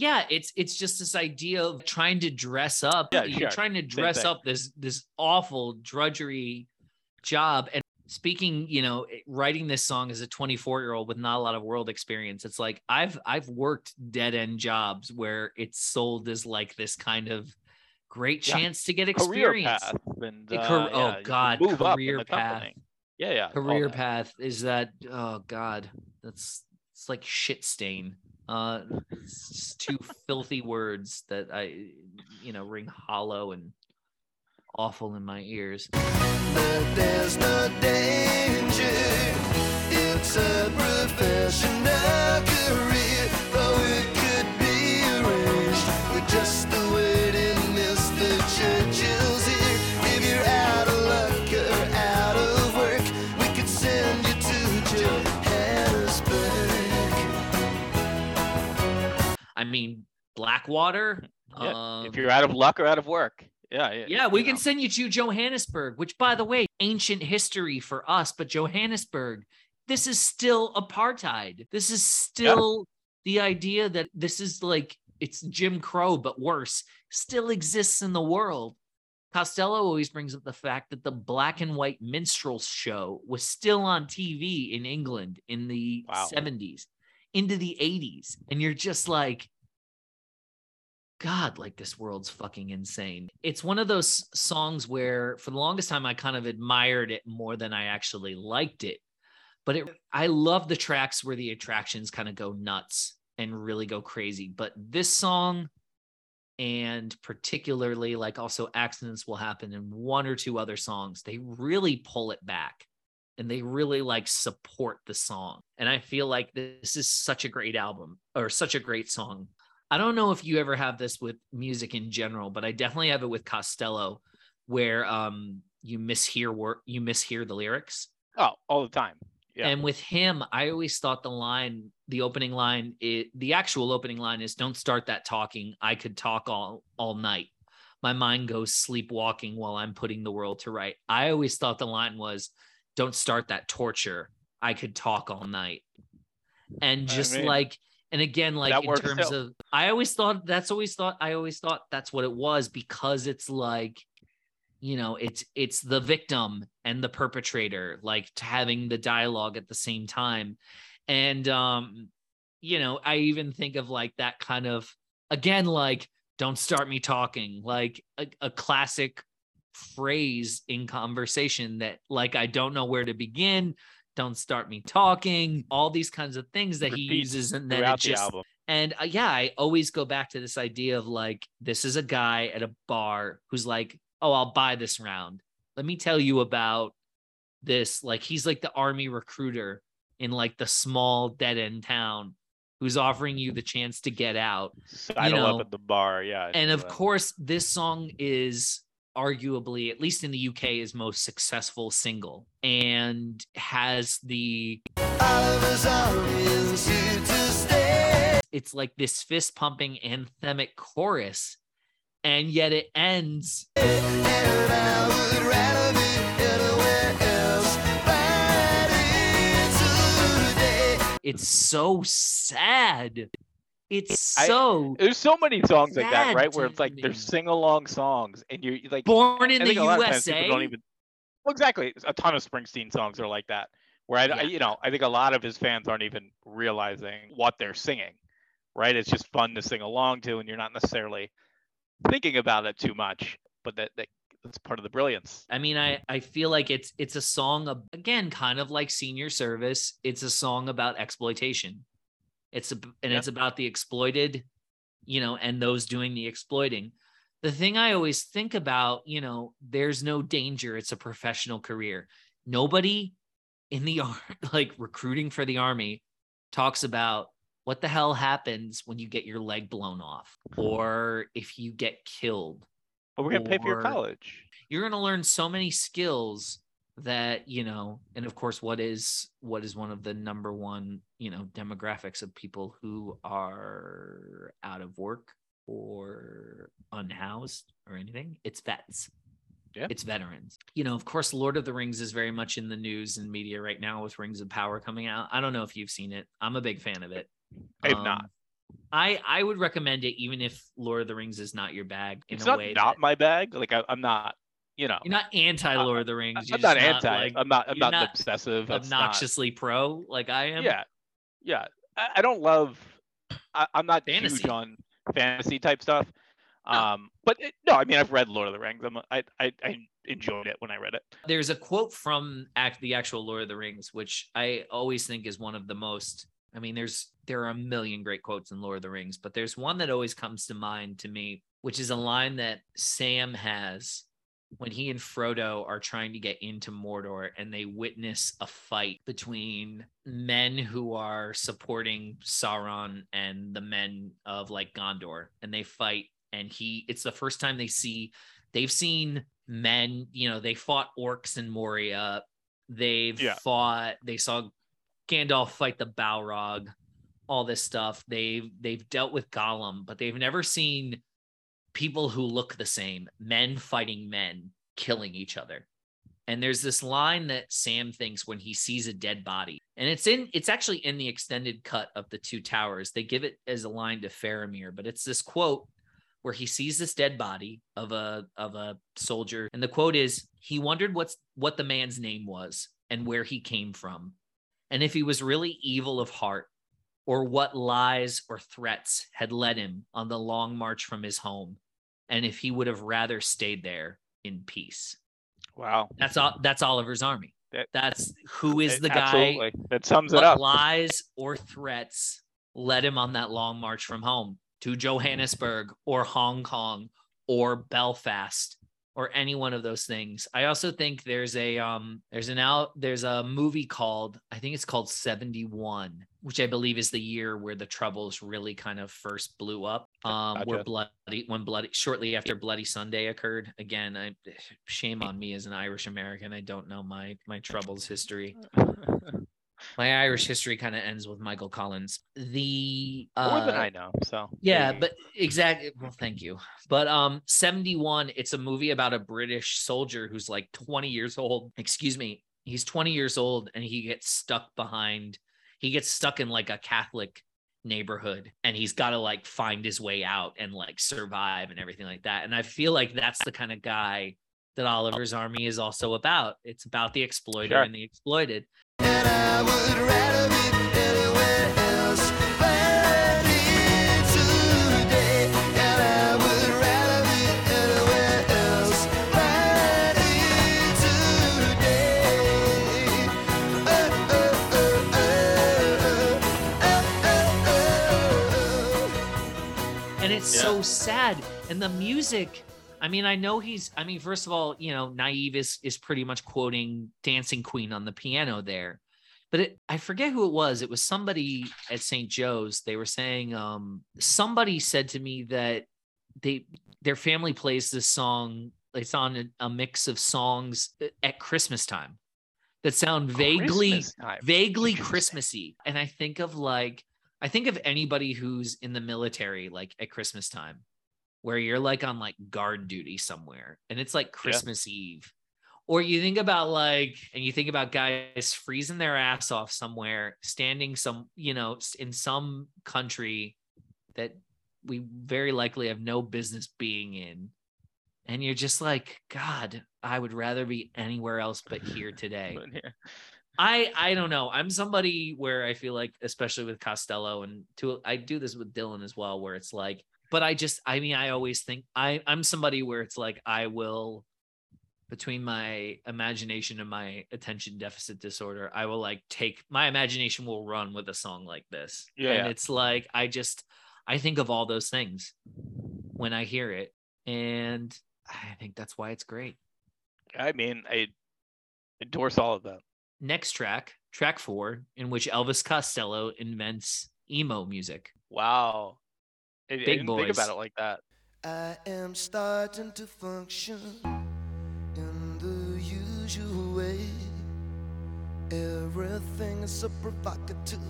Yeah, it's it's just this idea of trying to dress up. Yeah, You're sure. trying to dress up this this awful drudgery job. And speaking, you know, writing this song as a 24 year old with not a lot of world experience, it's like I've I've worked dead end jobs where it's sold as like this kind of great Yeah. chance to get experience. and uh, car- yeah, oh, God, move up in career path. company. Yeah, yeah. career path is that oh god that's it's like shit stain uh two filthy words that i you know ring hollow and awful in my ears But there's no danger. It's a professional mean blackwater Yeah, if um, you're out of luck or out of work, yeah, yeah. yeah we can know. send you to johannesburg which by the way ancient history for us but johannesburg this is still apartheid this is still the idea that this is like it's jim crow but worse still exists in the world costello always brings up the fact that the black and white minstrel show was still on tv in england in the Wow. 70s into the 80s and you're just like God, like this world's fucking insane. It's one of those songs where, for the longest time, I kind of admired it more than I actually liked it. but it I love the tracks where the attractions kind of go nuts and really go crazy. But this song and particularly like also accidents will happen in one or two other songs, they really pull it back and they really like support the song. And I feel like this is such a great album or such a great song. I don't know if you ever have this with music in general, but I definitely have it with Costello where um you mishear work you mishear the lyrics. Oh, all the time. Yeah. And with him, I always thought the line, the opening line, it, the actual opening line is "Don't start that talking. I could talk all all night. My mind goes sleepwalking while I'm putting the world to right." I always thought the line was, "Don't start that torture. I could talk all night." And I just mean, like, and again, like that in terms too. of, I always thought that's always thought I always thought that's what it was because it's like you know it's it's the victim and the perpetrator like having the dialogue at the same time and um you know i even think of like that kind of again like don't start me talking like a, a classic phrase in conversation that like i don't know where to begin don't start me talking all these kinds of things that he uses and then it the just album. and uh, yeah, I always go back to this idea of like, this is a guy at a bar who's like, oh, I'll buy this round. Let me tell you about this. Like, he's like the army recruiter in like the small dead end town who's offering you the chance to get out. Sidle know, up at the bar. Yeah. And of course, this song is arguably, at least in the UK, his most successful single and has the is it's like this fist pumping anthemic chorus and yet it ends it's so sad it's I- so There's so many songs like that, right? Where it's like they're sing along songs, and you're like, born in the think a lot of times people usa don't even. Well, exactly. A ton of Springsteen songs are like that. Where I, I- you know, I think a lot of his fans aren't even realizing what they're singing, right? It's just fun to sing along to, and you're not necessarily thinking about it too much. But that, that that's part of the brilliance. I mean, I I feel like it's it's a song of, again, kind of like senior service. It's a song about exploitation. It's a, and Yeah. it's about the exploited, you know, and those doing the exploiting. The thing I always think about, you know, there's no danger. It's a professional career. Nobody in the like recruiting for the army talks about what the hell happens when you get your leg blown off or if you get killed But we're gonna pay for your college. you're going to learn so many skills that you know and of course what is what is one of the number one you know demographics of people who are out of work or unhoused or anything it's vets Yeah. it's veterans you know of course lord of the rings is very much in the news and media right now with rings of power coming out i don't know if you've seen it i'm a big fan of it I have not. Um, I I would recommend it even if Lord of the Rings is not your bag in It's a not way not that- my bag. Like I, I'm not. You know, you're not anti Lord of the Rings. You're I'm not anti. like, I'm not. I'm not, not obsessive. It's not- obnoxiously pro like I am. yeah yeah I, I don't love I, i'm not Fantasy. huge on fantasy type stuff No. um but it, no i mean i've read lord of the rings I'm, I, I i enjoyed it when i read it There's a quote from act the actual Lord of the Rings, which I always think is one of the most. I mean, there's there are a million great quotes in Lord of the Rings, but there's one that always comes to mind to me, which is a line that Sam has when he and Frodo are trying to get into Mordor and they witness a fight between men who are supporting Sauron and the men of like Gondor and they fight and he it's the first time they see they've seen men, you know, they fought orcs in Moria. They've Yeah. fought they saw Gandalf fight the Balrog, all this stuff. They've they've dealt with Gollum, but they've never seen people who look the same, men fighting men, killing each other. And there's this line that Sam thinks when he sees a dead body. And it's in it's actually in the extended cut of the two towers. They give it as a line to Faramir, but it's this quote where he sees this dead body of a of a soldier and the quote is he wondered what's what the man's name was and where he came from and if he was really evil of heart or what lies or threats had led him on the long march from his home and if he would have rather stayed there in peace wow that's all that's oliver's army That- That's who is the guy absolutely. That sums it up. lies or threats led him on that long march from home to Johannesburg or Hong Kong or Belfast or any one of those things. I also think there's a um there's an out there's a movie called I think it's called 71, which I believe is the year where the troubles really kind of first blew up. Um where bloody when bloody shortly after Bloody Sunday occurred. Again, I shame on me as an Irish American. I don't know my my troubles history my Irish history kind of ends with Michael Collins. The uh, More than I know. So yeah, but exactly. Well, thank you. But um, seventy one. It's a movie about a British soldier who's like twenty years old. Excuse me. He's twenty years old and he gets stuck behind. He gets stuck in like a Catholic neighborhood and he's got to like find his way out and like survive and everything like that. And I feel like that's the kind of guy that Oliver's Army is also about. It's about the exploiter Sure. and the exploited. And so sad. And the music i mean i know he's i mean first of all you know Nieve is is pretty much quoting dancing queen on the piano there. But it, i forget who it was. It was somebody at st joe's. They were saying um somebody said to me that they their family plays this song it's on a, a mix of songs at christmas time that sound vaguely Christmas vaguely Christmassy. And I think of like, I think of anybody who's in the military, like at Christmas time, where you're like on like guard duty somewhere and it's like Christmas Eve. Or you think about like, and you think about guys freezing their ass off somewhere, standing some, you know, in some country that we very likely have no business being in. And you're just like, God, I would rather be anywhere else but here today. But yeah. I I don't know. I'm somebody where I feel like, especially with Costello, and to I do this with Dylan as well, where it's like, but I just I mean I always think I I'm somebody where it's like I will between my imagination and my attention deficit disorder, I will like take my imagination will run with a song like this. Yeah, And it's like I just I think of all those things when I hear it. And I think that's why it's great. I mean, I endorse all of that. Next track, track four, in which Elvis Costello invents emo music. Wow. I, I Big didn't think boys. about it like that. I am starting to function in the usual way. Everything is so provocative,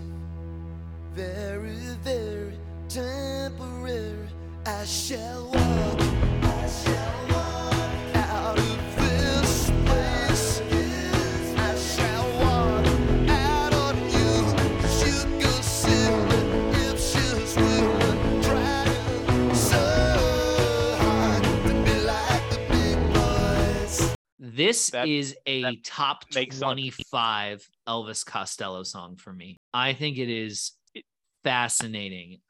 very, very temporary. I shall walk, I shall walk This That- is a top makes sense. 25 Elvis Costello song for me. I think it is fascinating.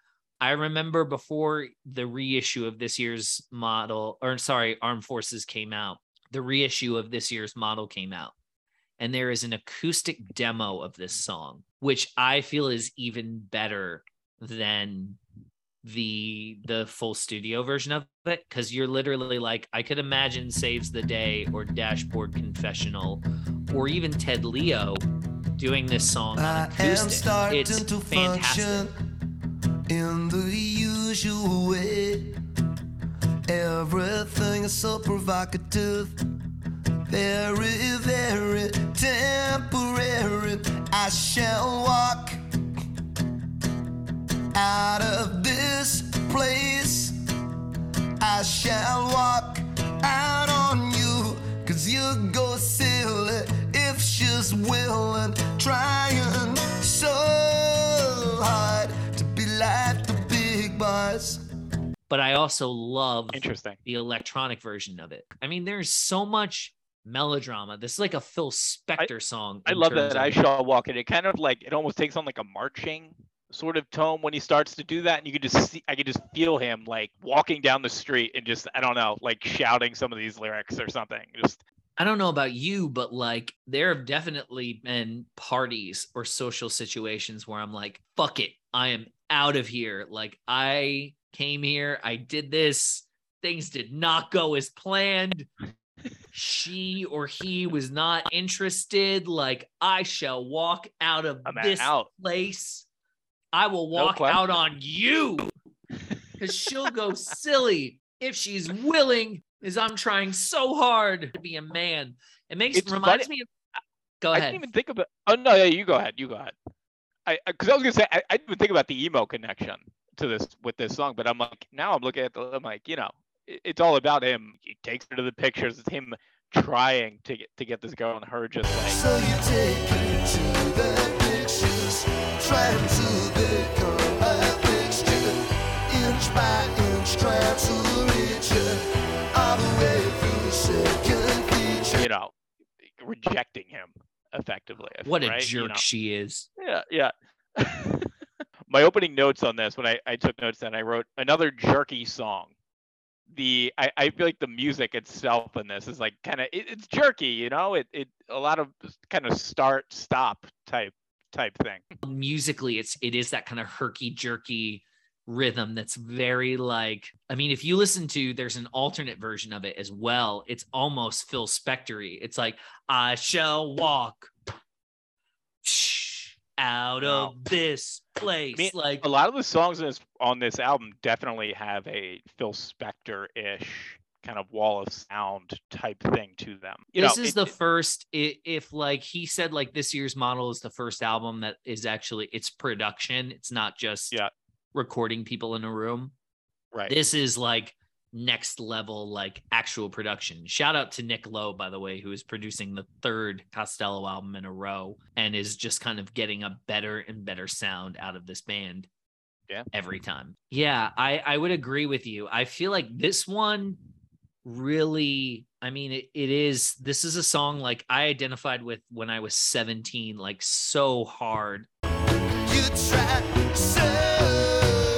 I remember before the reissue of this year's model, or sorry, Armed Forces came out, the reissue of this year's model came out. And there is an acoustic demo of this song, which I feel is even better than the the full studio version of it because you're literally like i could imagine saves the day or dashboard confessional or even ted leo doing this song on I am acoustic starting it's to fantastic function in the usual way. Everything is so provocative, very, very temporary. I shall walk out of this place. I shall walk out on you, cause you go silly if she's willing, trying so hard to be like the big boys. but i also love Interesting. the electronic version of it i mean there's so much melodrama this is like a phil spector song I love that of- I shall walk it. It kind of like it almost takes on like a marching sort of tone when he starts to do that, and you could just see, I could just feel him like walking down the street and just I don't know, like shouting some of these lyrics or something. Just I don't know about you, but like there have definitely been parties or social situations where I'm like, fuck it, I am out of here. Like I came here, I did this, things did not go as planned. She or he was not interested. Like I shall walk out of I'm this out. place. I will No walk out on you because she'll go silly if she's willing. Is I'm trying so hard to be a man. It makes It's reminds funny- me of. Go I ahead. didn't even think about. Oh no, yeah, you go ahead. You go ahead. I because I, was gonna say I, I didn't even think about the emo connection to this with this song, but I'm like now I'm looking at the I'm like you know it, it's all about him. He takes her to the pictures. It's him trying to get to get this girl and her just like So trying to become a fixture, inch by inch, trying to reach her, all the way through second feature. you know rejecting him effectively. what a right? You jerk know? she is. Yeah, yeah. My opening notes on this, when I, I took notes, then I wrote another jerky song. The I, I feel like the music itself in this is like kind of it, it's jerky, you know. It it a lot of kind of start stop type type thing. Musically, it's it is that kind of herky jerky rhythm that's very like. I mean, if you listen to, there's an alternate version of it as well. It's almost Phil Spectory. It's like I shall walk out Wow. of this place. mean, like A lot of the songs in this, on this album definitely have a Phil Spector ish kind of wall of sound type thing to them. You this know, is it- the first if like he said like this year's model is the first album that is actually it's production it's not just Yeah. recording people in a room right. this is like next level like actual production shout out to nick lowe by the way who is producing the third costello album in a row and is just kind of getting a better and better sound out of this band Yeah. every time yeah i i would agree with you i feel like this one really i mean it, it is this is a song like i identified with when i was 17 like so hard You try so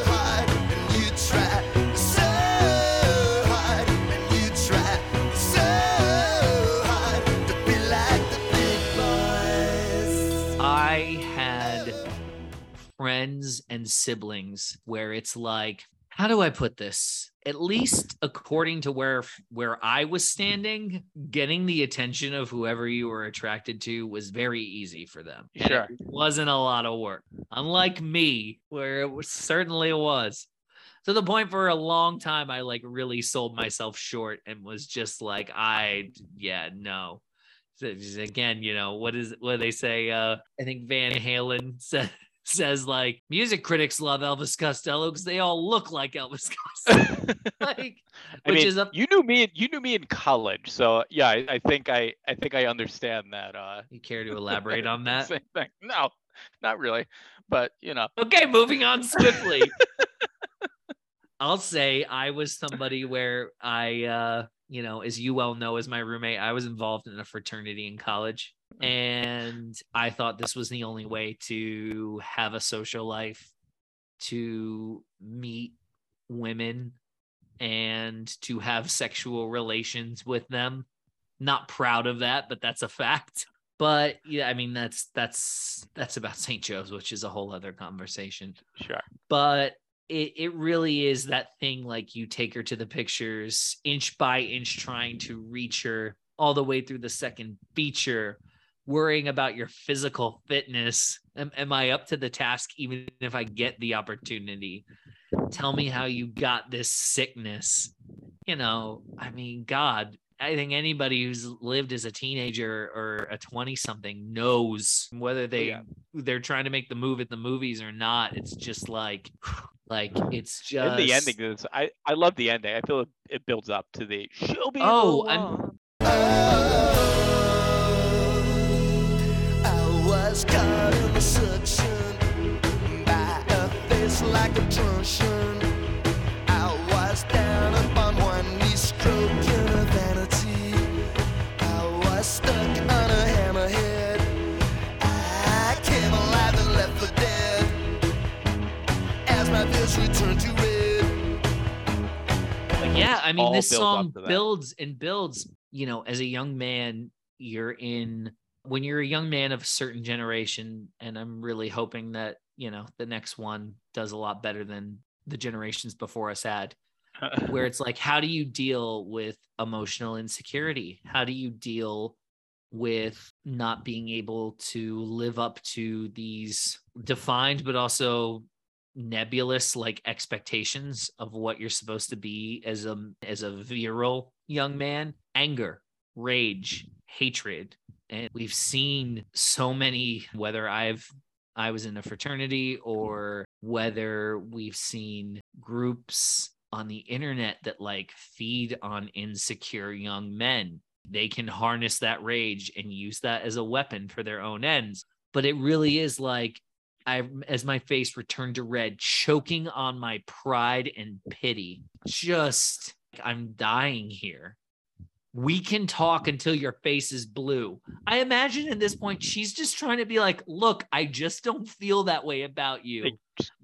hard, and you try so hard, and you try so hard to be like the big boys. I had friends and siblings where it's like, how do I put this? At least according to where where I was standing, getting the attention of whoever you were attracted to was very easy for them. And Sure. It wasn't a lot of work. Unlike me, where it was, certainly was. To the point for a long time, I like really sold myself short and was just like, I, yeah, no. So, Again, you know, what is what they say? Uh, I think Van Halen said, says like music critics love Elvis Costello because they all look like Elvis Costello. like, I which mean, is a you knew me. You knew me in college, so yeah, I, I think I, I think I understand that. Uh, you care to elaborate on that? same thing. No, not really, but you know, Okay, moving on swiftly. I'll say I was somebody where I, uh, you know, as you well know, as my roommate, I was involved in a fraternity in college. And I thought this was the only way to have a social life, to meet women and to have sexual relations with them. Not proud of that, but that's a fact. But yeah, I mean that's that's that's about St. Joe's, which is a whole other conversation sure. but it, it really is that thing like you take her to the pictures inch by inch trying to reach her all the way through the second feature worrying about your physical fitness am, am i up to the task even if i get the opportunity tell me how you got this sickness you know i mean god i think anybody who's lived as a teenager or a 20 something knows whether they oh, yeah. they're trying to make the move at the movies or not it's just like like it's just And the ending is, I, I love the ending. I feel it, it builds up to the. She'll be. Oh, the Oh, I'm- Oh, was caught in the suction by a face like a truncheon. I was down upon one knee, stroking her vanity. I was stuck on a hammerhead. I came alive and left for dead as my vision returned to red. But yeah, I mean, all this builds up song builds and builds. you know, as a young man, you're in when you're a young man of a certain generation, and I'm really hoping that, you know, the next one does a lot better than the generations before us had, where it's like, how do you deal with emotional insecurity? How do you deal with not being able to live up to these defined but also nebulous like expectations of what you're supposed to be as a as a virile young man anger rage hatred and we've seen so many whether i've i was in a fraternity or whether we've seen groups on the internet that like feed on insecure young men they can harness that rage and use that as a weapon for their own ends but it really is like I as my face returned to red, choking on my pride and pity. Just I'm dying here. We can talk until your face is blue. I imagine at this point she's just trying to be like, look, I just don't feel that way about you.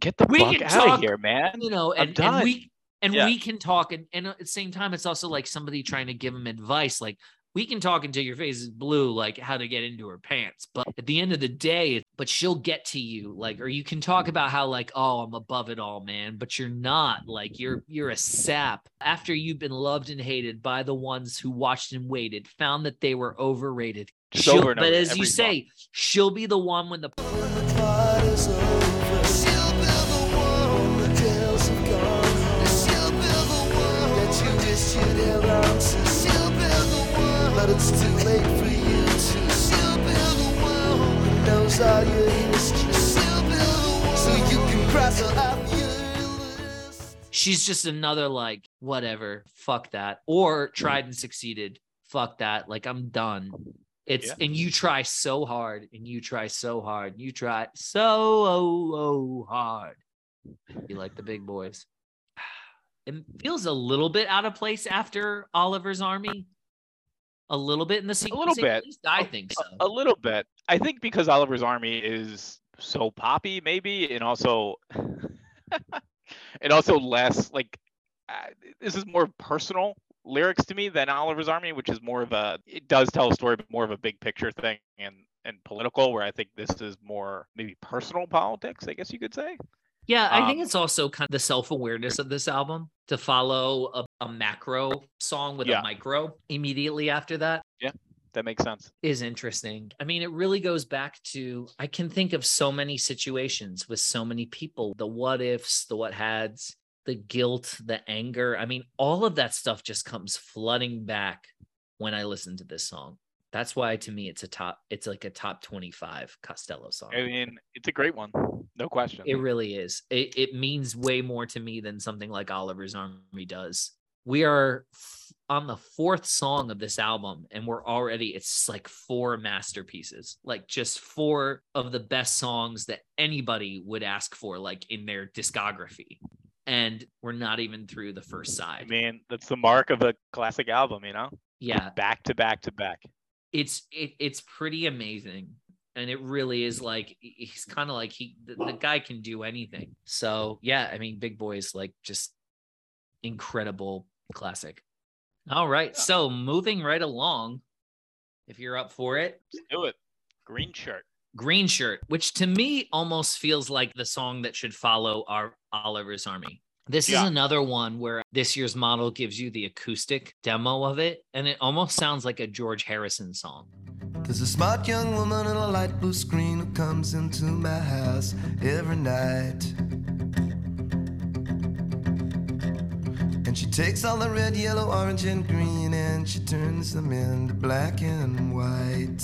Get the We fuck out talk, of here, man. You know, and, and we and Yeah. we can talk and, and at the same time it's also like somebody trying to give him advice like we can talk until your face is blue like how to get into her pants but at the end of the day but she'll get to you like or you can talk mm-hmm. about how like oh i'm above it all man but you're not like you're you're a sap after you've been loved and hated by the ones who watched and waited found that they were overrated She'll- over but as every you song. say she'll be the one when the When the party's over, she'll be the one the girls have gone home. She'll be the one that you wish you'd held on to. She'll be the one, but it's too late for all your history. She'll be the one, so you can cross her off she's just another like whatever fuck that or tried and succeeded fuck that like i'm done it's Yeah. and you try so hard and you try so hard and you try so oh, oh, hard you like the big boys it feels a little bit out of place after oliver's army a little bit in the sequence A little bit. at least i think so A little bit. I think because Oliver's Army is so poppy, maybe, and also, and also less like uh, this is more personal lyrics to me than Oliver's Army, which is more of a it does tell a story, but more of a big picture thing and and political. Where I think this is more maybe personal politics, I guess you could say. Yeah, I think Um, it's also kind of the self awareness of this album to follow a, a macro song with Yeah. a micro immediately after that Yeah, That makes sense. is interesting. I mean, it really goes back to I can think of so many situations with so many people the what ifs, the what hads, the guilt, the anger. I mean, all of that stuff just comes flooding back when I listen to this song. That's why to me it's a top it's like a top 25 Costello song. I mean, it's a great one, no question. It really is. It, it means way more to me than something like Oliver's Army does. We are f- on the fourth song of this album, and we're already, it's like four masterpieces, like just four of the best songs that anybody would ask for, like in their discography. And we're not even through the first side. I mean, that's the mark of a classic album, you know. Yeah, Back to back to back. it's it, it's pretty amazing and it really is like he's kind of like he the, the guy can do anything so yeah i mean big boy is like just incredible classic all right Yeah. so moving right along if you're up for it Let's do it. Green shirt. green shirt which to me almost feels like the song that should follow our oliver's army this Yeah. is another one where this year's model gives you the acoustic demo of it and it almost sounds like a george harrison song There's a smart young woman in a light blue screen who comes into my house every night. And she takes all the red, yellow, orange, and green and she turns them into black and white.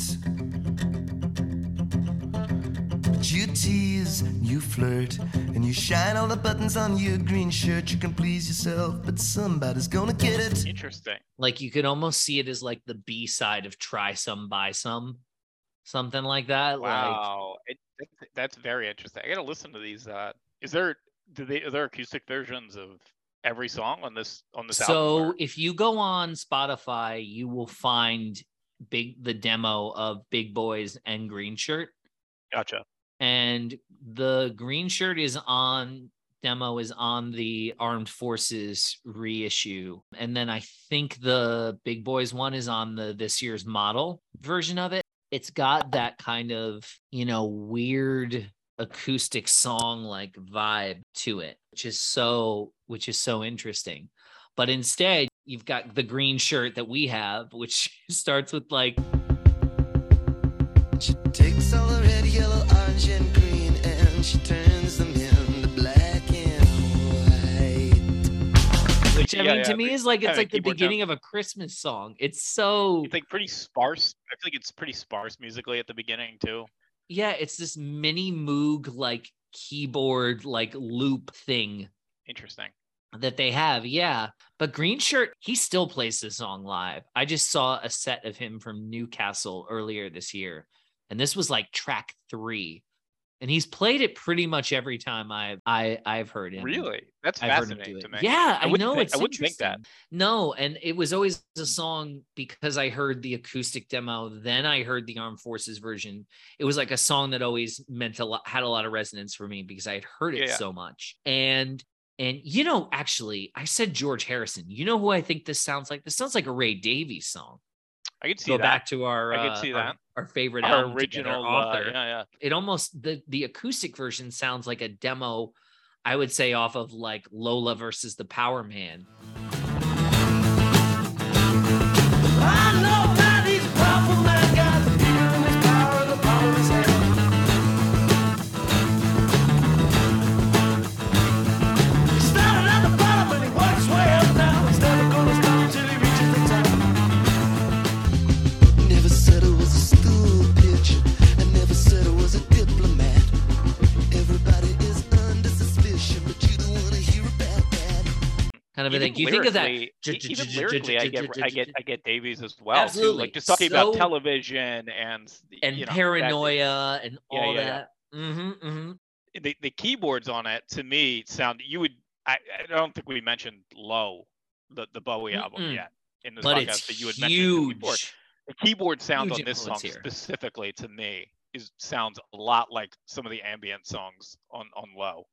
But you tease, you flirt, and you shine all the buttons on your green shirt. You can please yourself, but somebody's gonna get it. Interesting. like you could almost see it as like the B side of try some buy some something like that like Wow, it, that's very interesting. I gotta listen to these. Uh, is there do they are there acoustic versions of every song on this on this album? so or- if you go on Spotify you will find big the demo of Big Boys and Green Shirt gotcha. And the green shirt is on demo is on the Armed Forces reissue. And then I think the Big Boys one is on the this year's model version of it. It's got that kind of, you know, weird acoustic song like vibe to it, which is so which is so interesting. But instead, you've got the green shirt that we have, which starts with like She takes all the red, yellow, orange, and green, and she turns them into black and white. which I Yeah, mean to me is like it's like the keyboard beginning of a Christmas song. It's so It's like pretty sparse. I feel like it's pretty sparse musically at the beginning too. yeah, it's this mini moog like keyboard like loop thing Interesting. that they have. Yeah. But Green Shirt, he still plays this song live. I just saw a set of him from Newcastle earlier this year. And this was like track three. And he's played it pretty much every time I've I, I've heard him. Really? That's I've fascinating to me. Yeah, I, wouldn't know think- it's I wouldn't think that. No, and it was always a song because I heard the acoustic demo, then I heard the Armed Forces version. It was like a song that always meant a lot, had a lot of resonance for me because I had heard it yeah. so much. And and you know, actually, I said George Harrison. You know who I think this sounds like? This sounds like a Ray Davies song. I could see Go that. back to our I could uh, see our- that. our, favorite Our album together, original uh, author yeah, yeah. it almost the the acoustic version sounds like a demo i would say off of like lola versus the power man kind of a Even thing you think of that lyrically- j- j- even j- j- lyrically, I get I get j- I get Davies as well. Too. Absolutely. Like just talking So- about television and and you know, paranoia and all yeah, yeah. that hmm hmm the, the keyboards on it to me sound you would I, I don't think we mentioned low the, the Bowie album Mm-mm. yet in this but podcast but you would mentioned it before. huge the keyboard sound huge on this song here. specifically to me is sounds a lot like some of the ambient songs on on low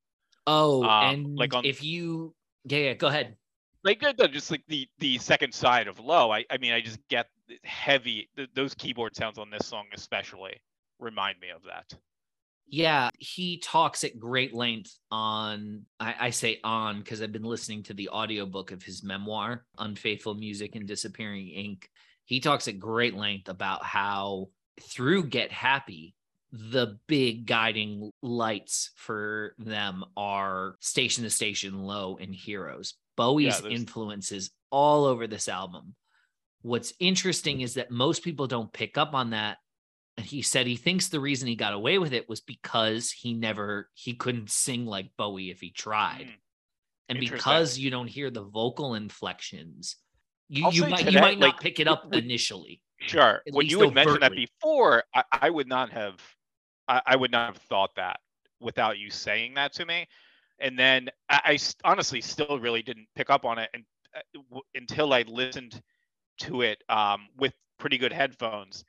oh um, and like on- if you yeah yeah go ahead like just like the the second side of low i i mean i just get heavy th- those keyboard sounds on this song especially remind me of that Yeah, he talks at great length on, I, I say on because I've been listening to the audiobook of his memoir, Unfaithful Music and Disappearing Ink. He talks at great length about how through Get Happy, the big guiding lights for them are Station to Station, Low, and Heroes. Bowie's there's- influences all over this album. What's interesting is that most people don't pick up on that and he said he thinks the reason he got away with it was because he never he couldn't sing like Bowie if he tried. Mm. And because you don't hear the vocal inflections, you, you might today, you might like, not pick it up initially. Sure. When you had mentioned that before, I, I would not have, I, I would not have thought that without you saying that to me. And then I honestly still really didn't pick up on it and, uh, w- until I listened to it um, with pretty good headphones.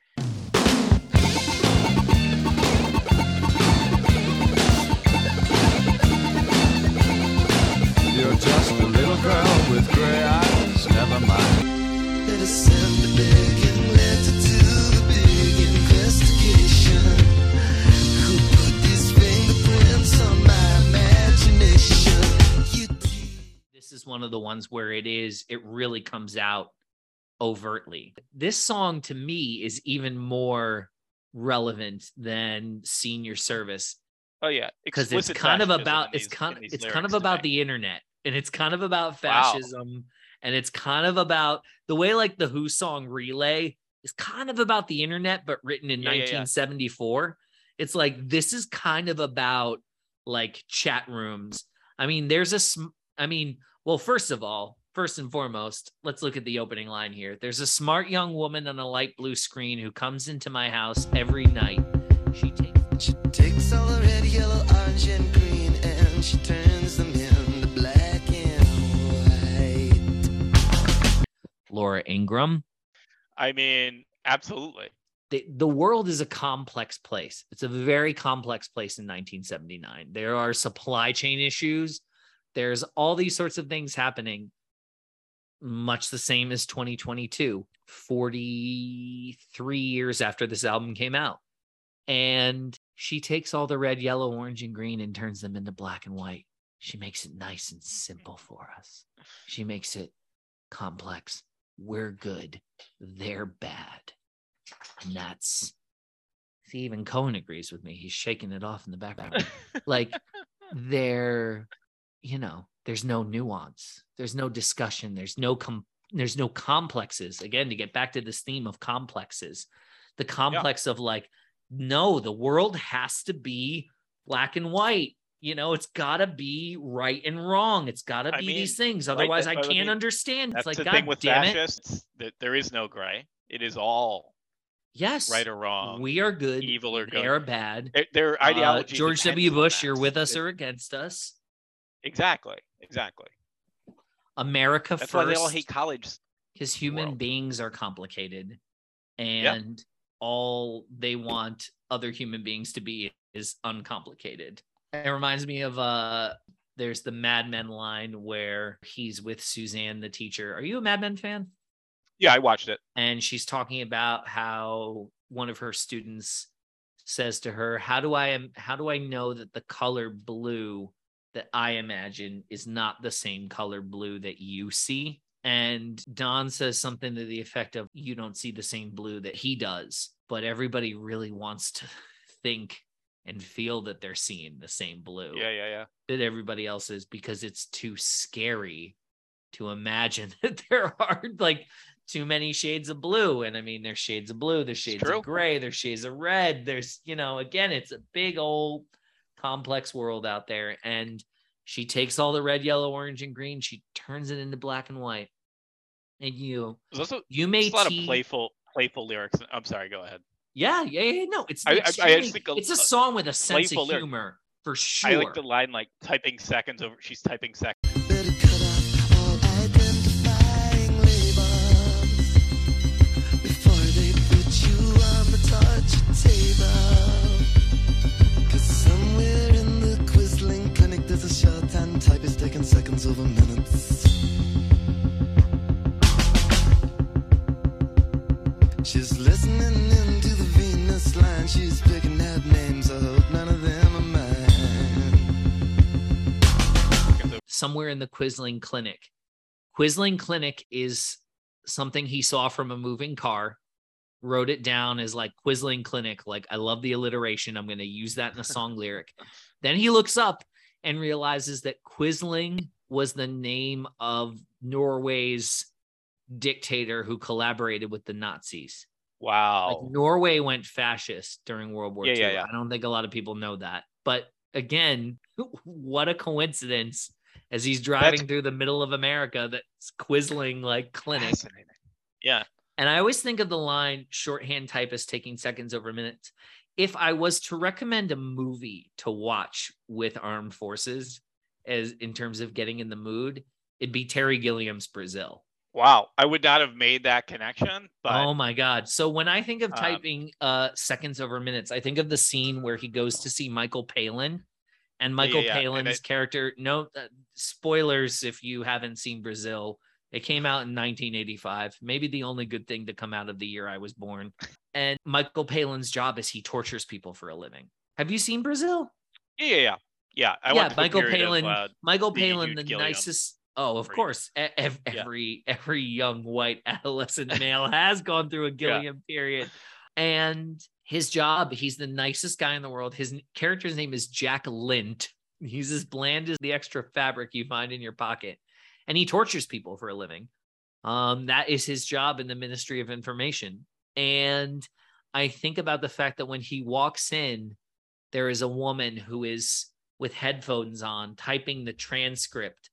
You're just a little girl with gray eyes, never mind. This is one of the ones where it is it really comes out overtly. This song to me is even more relevant than senior service Oh yeah, because it's kind of about in it's kind of it's kind of about the internet and it's kind of about Wow. fascism and it's kind of about the way like the Who song Relay is kind of about the internet but written in Yeah, yeah, yeah. 1974. It's like this is kind of about like chat rooms. I mean, there's a sm- I mean, well, first of all, first and foremost, let's look at the opening line here. There's a smart young woman on a light blue screen who comes into my house every night. She takes She takes all the red, yellow, orange, and green, and she turns them into black and white. Laura Ingraham. I mean, absolutely. the, the world is a complex place. It's a very complex place in 1979. There are supply chain issues. There's all these sorts of things happening, much the same as 2022, 43 years after this album came out. And she takes all the red, yellow, orange, and green and turns them into black and white. She makes it nice and simple for us. She makes it complex. We're good. They're bad. And that's see, even Cohen agrees with me. He's shaking it off in the background. like there, you know, there's no nuance. There's no discussion. There's no com- there's no complexes. Again, to get back to this theme of complexes, the complex of like, no, the world has to be black and white. You know, it's got to be right and wrong. It's got to I be mean, these things. Otherwise, that- I can't mean, understand. It's That's like, the God thing with damn it. fascists. That there is no gray. It is all Yes. right or wrong. we are good. evil or They are bad. Their- Their Uh, ideology. George W. Bush, you're with us It- or against us. Exactly, exactly. America That's why they all hate college. because human world. beings are complicated and all they want other human beings to be is uncomplicated it reminds me of uh there's the mad men line where he's with suzanne the teacher are you a mad men fan Yeah, I watched it. and she's talking about how one of her students says to her how do i am how do i know that the color blue that i imagine is not the same color blue that you see and don says something to the effect of you don't see the same blue that he does but everybody really wants to think and feel that they're seeing the same blue Yeah, yeah, yeah. that everybody else is because it's too scary to imagine that there are like too many shades of blue. And I mean, there's shades of blue, there's shades of gray, there's shades of red. There's, you know, again, it's a big old complex world out there. And she takes all the red, yellow, orange, and green, she turns it into black and white. And you, also you may there's a lot of playful, playful lyrics. I'm sorry. Go ahead. yeah, yeah, yeah, no, it's I- I- I just think a- it's a a song with a sense playful of lyric. humor for sure. I like the line like typing seconds over. She's typing seconds. Better taking seconds over minutes. She's listening into the Venus line. She's picking out names. I hope none of them are mine. somewhere in the Quisling Clinic. Quisling Clinic is something he saw from a moving car, wrote it down as like Quisling Clinic. Like, I love the alliteration. I'm going to use that in a song lyric. Then he looks up and realizes that Quisling was the name of Norway's dictator who collaborated with the Nazis. Wow. Like Norway went fascist during World War Yeah, II. yeah, yeah. I don't think a lot of people know that. But again, what a coincidence as he's driving through the middle of America that's Quisling like clinic. Yeah. And I always think of the line shorthand typist taking seconds over minutes. If I was to recommend a movie to watch with armed forces as in terms of getting in the mood, it'd be Terry Gilliam's Brazil. Wow. I would not have made that connection, but oh my god. So when I think of Um, typing uh seconds over minutes, I think of the scene where he goes to see Michael Palin and Michael yeah, and Palin's it- character no uh, spoilers if you haven't seen Brazil. It came out in 1985, maybe the only good thing to come out of the year I was born. And Michael Palin's job is he tortures people for a living. Have you seen Brazil? yeah, yeah, yeah. Yeah. I Yeah, Michael period of, Palin- uh, Michael Palin, the Gilliam nicest. Oh, of course. E- ev- Yeah. Every every young white adolescent male has gone through a Gilliam period, and his job. He's the nicest guy in the world. His character's name is Jack Lint. He's as bland as the extra fabric you find in your pocket, and he tortures people for a living. Um, that is his job in the Ministry of Information. And I think about the fact that when he walks in, there is a woman who is with headphones on typing the transcript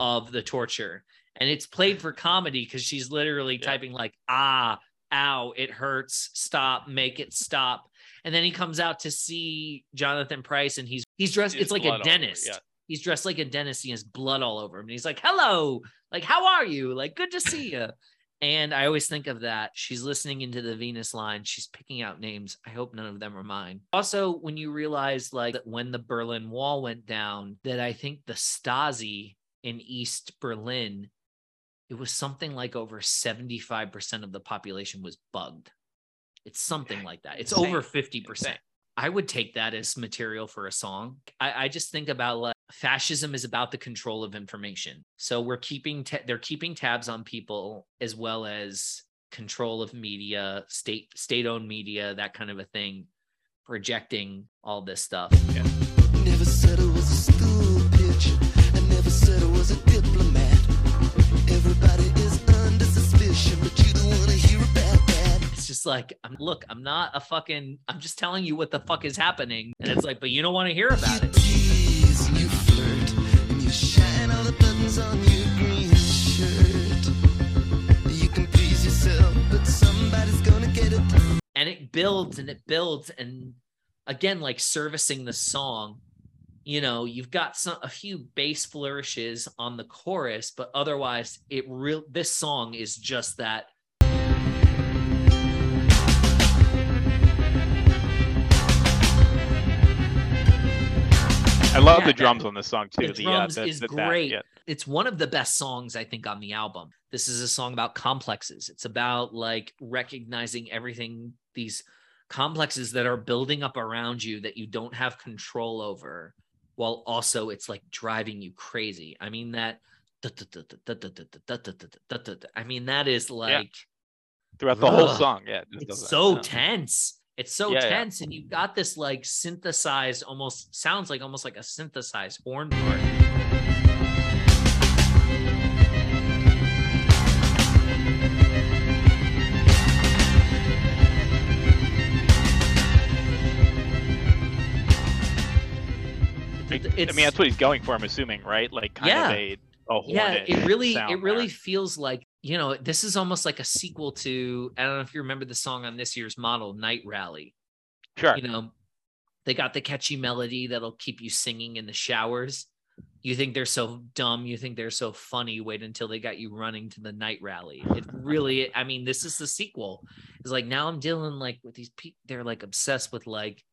of the torture. And it's played for comedy because she's literally Yeah. typing like, ah, ow, it hurts, stop, make it stop. And then he comes out to see Jonathan Pryce and he's he's dressed, it's like a dentist. yeah. He's dressed like a dentist. He has blood all over him. And he's like, hello, like, how are you? Like, good to see you. And I always think of that. She's listening into the Venus line. She's picking out names. I hope none of them are mine. Also, when you realize like that when the Berlin Wall went down, that I think the Stasi in East Berlin, it was something like over 75% of the population was bugged. It's something like that. It's Insane. over 50%. Insane. I would take that as material for a song. I, I just think about like fascism is about the control of information. So we're keeping ta- they're keeping tabs on people as well as control of media, state state owned media, that kind of a thing, projecting all this stuff. Never said I was a school pitch. I never said I was a diplomat. Everybody is under suspicion, but you don't wanna hear about that. It's just like, I'm look, I'm not a fucking. I'm just telling you what the fuck is happening, and it's like, but you don't want to hear about it. And it builds and it builds and again like servicing the song you know you've got some a few bass flourishes on the chorus but otherwise it real this song is just that I love Yeah, the that- drums on this song too. the The, drums uh, the, is the- that, great. yeah. it's one of the best songs i think on the album this is a song about complexes it's about like recognizing everything these complexes that are building up around you that you don't have control over while also it's like driving you crazy i mean that i mean that is like Throughout the whole song, yeah. it's so tense it's so Yeah, yeah. tense and you've got this like synthesized almost sounds like almost like a synthesized horn part I mean, that's what he's going for. I'm assuming, right? Like kind Yeah. of a a yeah it really it really there. feels like you know this is almost like a sequel to i don't know if you remember the song on this year's model night rally sure. you know they got the catchy melody that'll keep you singing in the showers you think they're so dumb you think they're so funny wait until they got you running to the night rally it really i mean this is the sequel it's like now i'm dealing like with these people they're like obsessed with like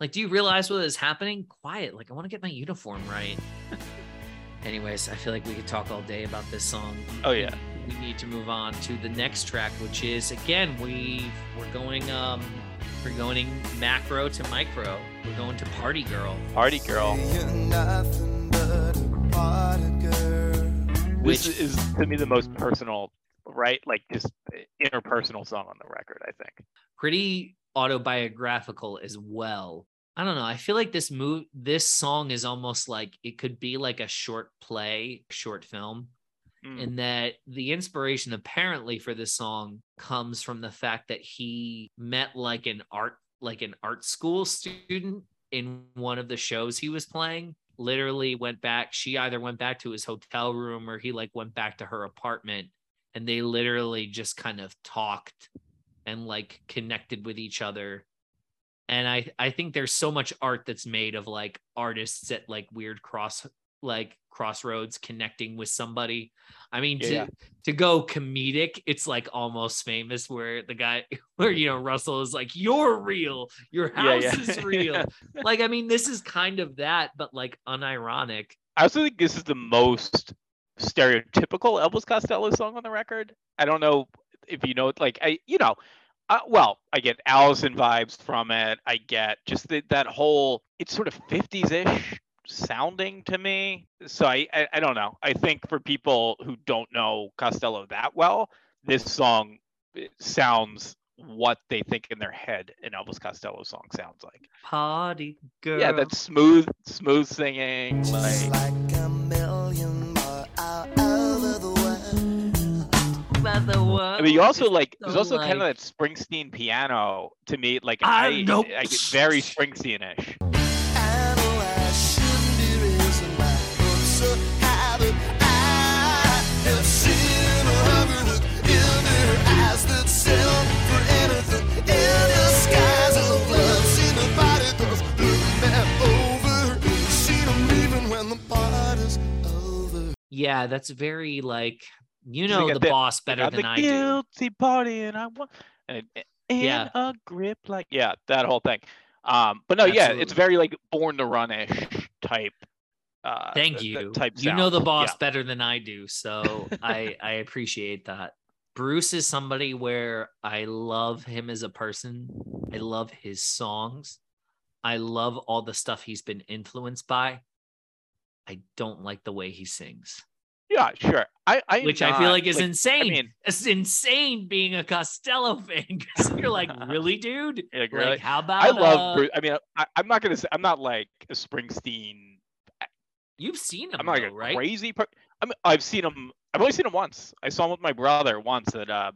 like do you realize what is happening quiet like i want to get my uniform right anyways i feel like we could talk all day about this song Oh yeah. we need to move on to the next track, which is again we we're going um we're going macro to micro. We're going to Party Girl, Party girl. You're nothing but a party girl. which This is to me the most personal, right? Like just interpersonal song on the record. I think. pretty autobiographical as well. I don't know. I feel like this move this song is almost like it could be like a short play, short film. Mm. in that the inspiration apparently for this song comes from the fact that he met like an art like an art school student in one of the shows he was playing literally went back she either went back to his hotel room or he like went back to her apartment and they literally just kind of talked and like connected with each other and i i think there's so much art that's made of like artists at like weird cross like crossroads connecting with somebody i mean to Yeah. to go comedic it's like almost famous where the guy where you know russell is like you're real your Yeah, house yeah. is real like i mean this is kind of that but like unironic I also think this is the most stereotypical Elvis Costello song on the record. I don't know if you know, like I, you know, uh, well, I get Alison vibes from it. I get just the, that whole. It's sort of 50s-ish sounding to me. So I, I, I don't know. I think for people who don't know Costello that well, this song eh, sounds what they think in their head an Elvis Costello song sounds like. party girl Yeah, that's smooth, smooth singing. Just Like, like a million I mean, you also like so there's also kind of like- that Springsteen piano to me. Like I I, know. I get very Springsteen-ish. I know I shouldn't be raising my hopes so high, but I have seen a hunger look in their eyes that sell for anything in the skies of love. Seen the body those looking back over. Seen them leaving when the party's over. yeah that's very like You know the boss better than the I do. guilty party, and I want and, and Yeah. a grip like yeah, that whole thing. Um, but no, yeah, it's very like born to run ish type. Uh, Thank th- th- you. Type you know the boss Yeah. better than I do, so I I appreciate that. Bruce is somebody where I love him as a person. I love his songs. I love all the stuff he's been influenced by. I don't like the way he sings, Yeah, sure. I, I am which I feel like is insane. I mean, it's insane being a Costello fan because you're like, really, dude? like, Like, really? how about I love. uh, Bruce. I mean, I, I'm not gonna say I'm not like a Springsteen. You've seen him, I'm not like though, a right? crazy. Per- I mean, I've seen him. I've only seen him once. I saw him with my brother once at uh,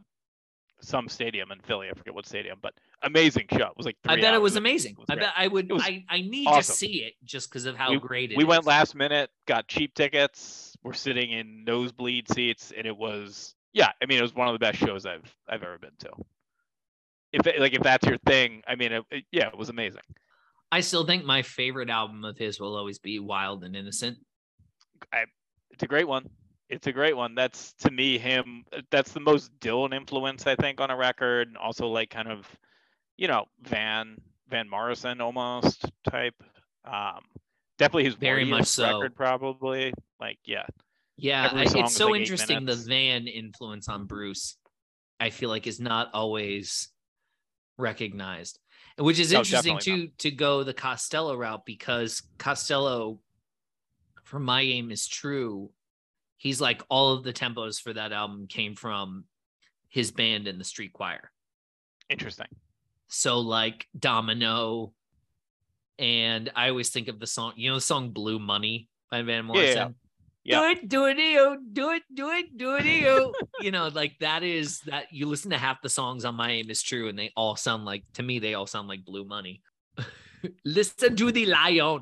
some stadium in Philly. I forget what stadium, but amazing show. It was like. I bet it was amazing. was I bet I would. I, I need awesome. to see it just because of how great it is. we went last minute, got cheap tickets. We're sitting in nosebleed seats, and it was yeah. I mean, it was one of the best shows I've I've ever been to. If it, like if that's your thing, I mean, it, it- yeah, it was amazing. I still think my favorite album of his will always be Wild and Innocent. I, It's a great one. It's a great one. That's to me him. That's the most Dylan influence I think on a record, and also like kind of, you know, Van Van Morrison almost type. Um, definitely his Very much so. record probably. Like yeah, Yeah, I- it's so like interesting. The. Van influence on Bruce, I feel like, is not always recognized, which is No, interesting definitely too to go the Costello route because Costello, from my aim is true. He's like all of the tempos for that album came from his band and the street choir. interesting. So like Domino, and I always think of the song, you know, the song "Blue Money" by Van Yeah, yeah, Morrison. yeah. Do it, do it, do it, do it, do it, you know, like that is that you listen to half the songs on My Aim Is True, and they all sound like to me, they all sound like Blue Money. listen to the lion.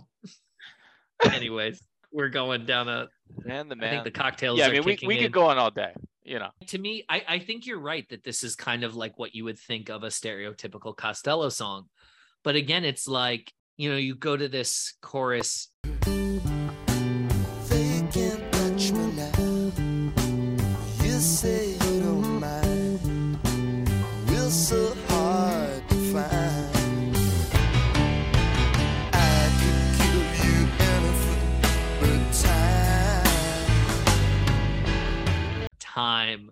Anyways, we're going down a. Man, the I man. think the cocktails. yeah, I mean, we, we in could go on all day. You know, to me, I, I think you're right that this is kind of like what you would think of a stereotypical Costello song. But again, it's like, you know, you go to this chorus, They can't touch me now. You say you don't mind. We're so hard to find. I could give you anything but time. time.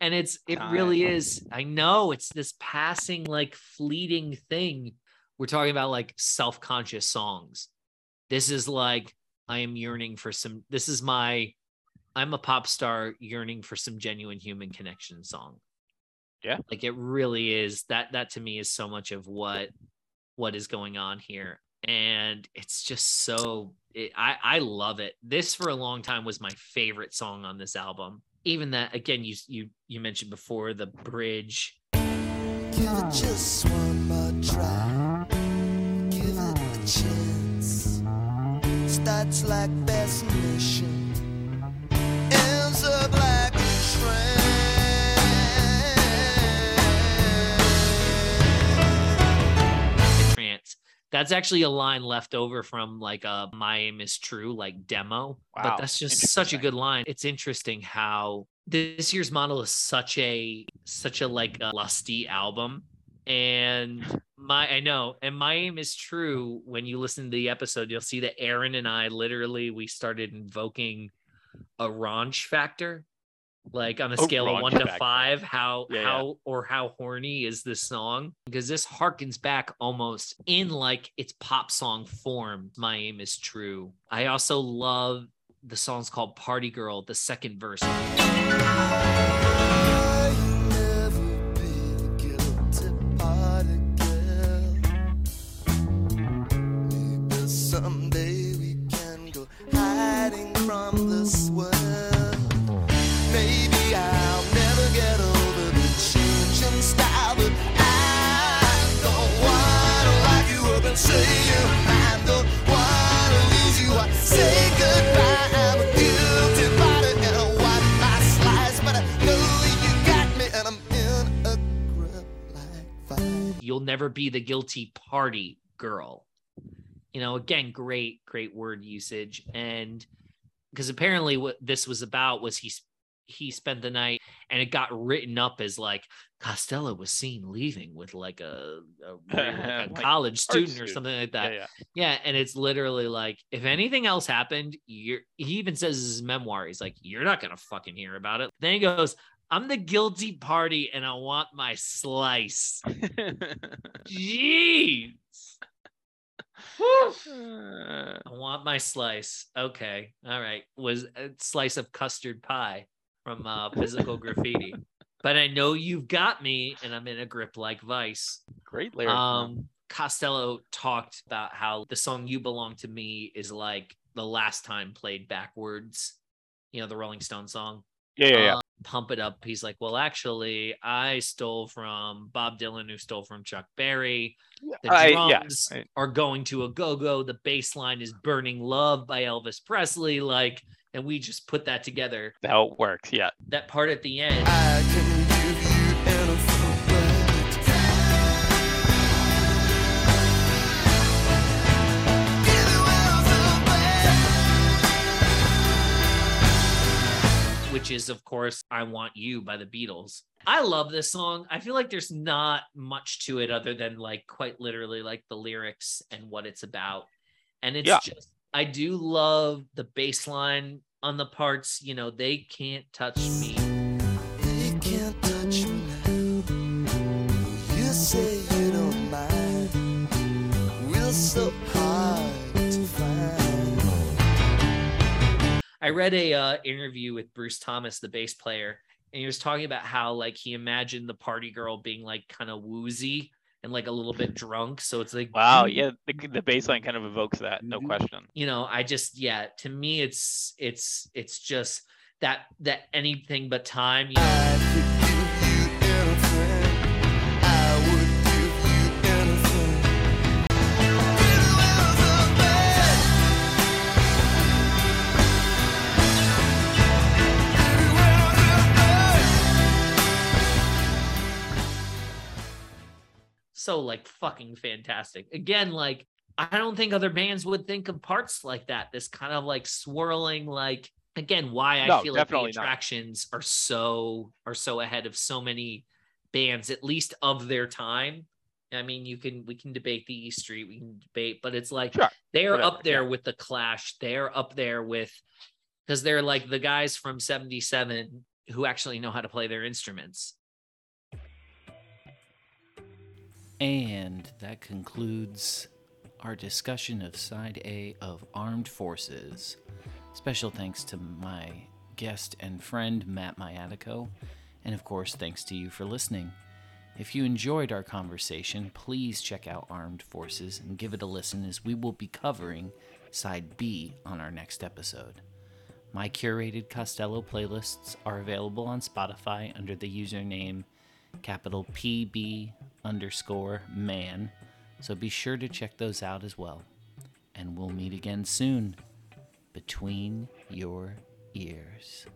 And it's it really is. I know it's this passing, like fleeting thing. We're talking about like self-conscious songs. This is like I am yearning for some. This is my I'm a pop star yearning for some genuine human connection song. Yeah. Like it really is that that to me is so much of what what is going on here. And it's just so it, I I love it. This for a long time was my favorite song on this album. Even that again you you you mentioned before the bridge. Give it just one more try. Give it a chance. Starts like fascination. Ends up like a trance. trance. That's actually a line left over from like a My Aim is True like demo. But that's just such a good line. It's interesting how this year's model is such a such a like a lusty album. And my I know, and my aim is true. When you listen to the episode, you'll see that Aaron and I literally we started invoking a raunch factor. Like on a A scale of raunch one to five, how Yeah, yeah. how or how horny is this song? Because this harkens back almost in like its pop song form. My aim is true. I also love the song's called Party Girl, the second verse. You'll never be the guilty party girl. You know, again, great, great word usage. And because apparently what this was about was he he spent the night and it got written up as like Costello was seen leaving with like a, a, like a college student or something like Yeah, that. yeah. Yeah, and it's literally like if anything else happened, you're he even says in his memoir, he's like, You're not gonna fucking hear about it. Then he goes, I'm the guilty party and I want my slice. Jeez. I want my slice. Okay. All right. Was a slice of custard pie from uh, physical graffiti. But I know you've got me and I'm in a grip like vice. Great lyric. Um, Costello talked about how the song "You Belong to Me" is like the last time played backwards. You know, the Rolling Stone song. Yeah, yeah, yeah. uh, Pump it up. He's like, well, actually, I stole from Bob Dylan, who stole from Chuck Berry. The I- yeah, drums I- are going to a go go. The bass line is "Burning Love" by Elvis Presley. Like, and we just put that together. How it works. Yeah. That part at the end. Which is of course I Want You by the Beatles. I love this song. I feel like there's not much to it other than like quite literally like the lyrics and what it's about. And it's Yeah. just I do love the bass line on the parts, you know, they can't touch me. I read a uh, interview with Bruce Thomas, the bass player, and he was talking about how like he imagined the party girl being like kind of woozy and like a little bit drunk. So it's like Wow. Yeah. The, the baseline kind of evokes that. No question. you know i just yeah to me it's it's it's just that that anything but time you know, so like fucking fantastic again like i don't think other bands would think of parts like that this kind of like swirling like again why i No, feel like the definitely not. attractions are so are so ahead of so many bands at least of their time i mean you can we can debate the east street we can debate but it's like Sure. they're Whatever, up there with the clash they're up there with because they're like the guys from 77 who actually know how to play their instruments And that concludes our discussion of Side A of Armed Forces. Special thanks to my guest and friend, Matt Maiatico. And of course, thanks to you for listening. If you enjoyed our conversation, please check out Armed Forces and give it a listen as we will be covering Side B on our next episode. My curated Costello playlists are available on Spotify under the username capital PB underscore man. So be sure to check those out as well. And we'll meet again soon between your ears.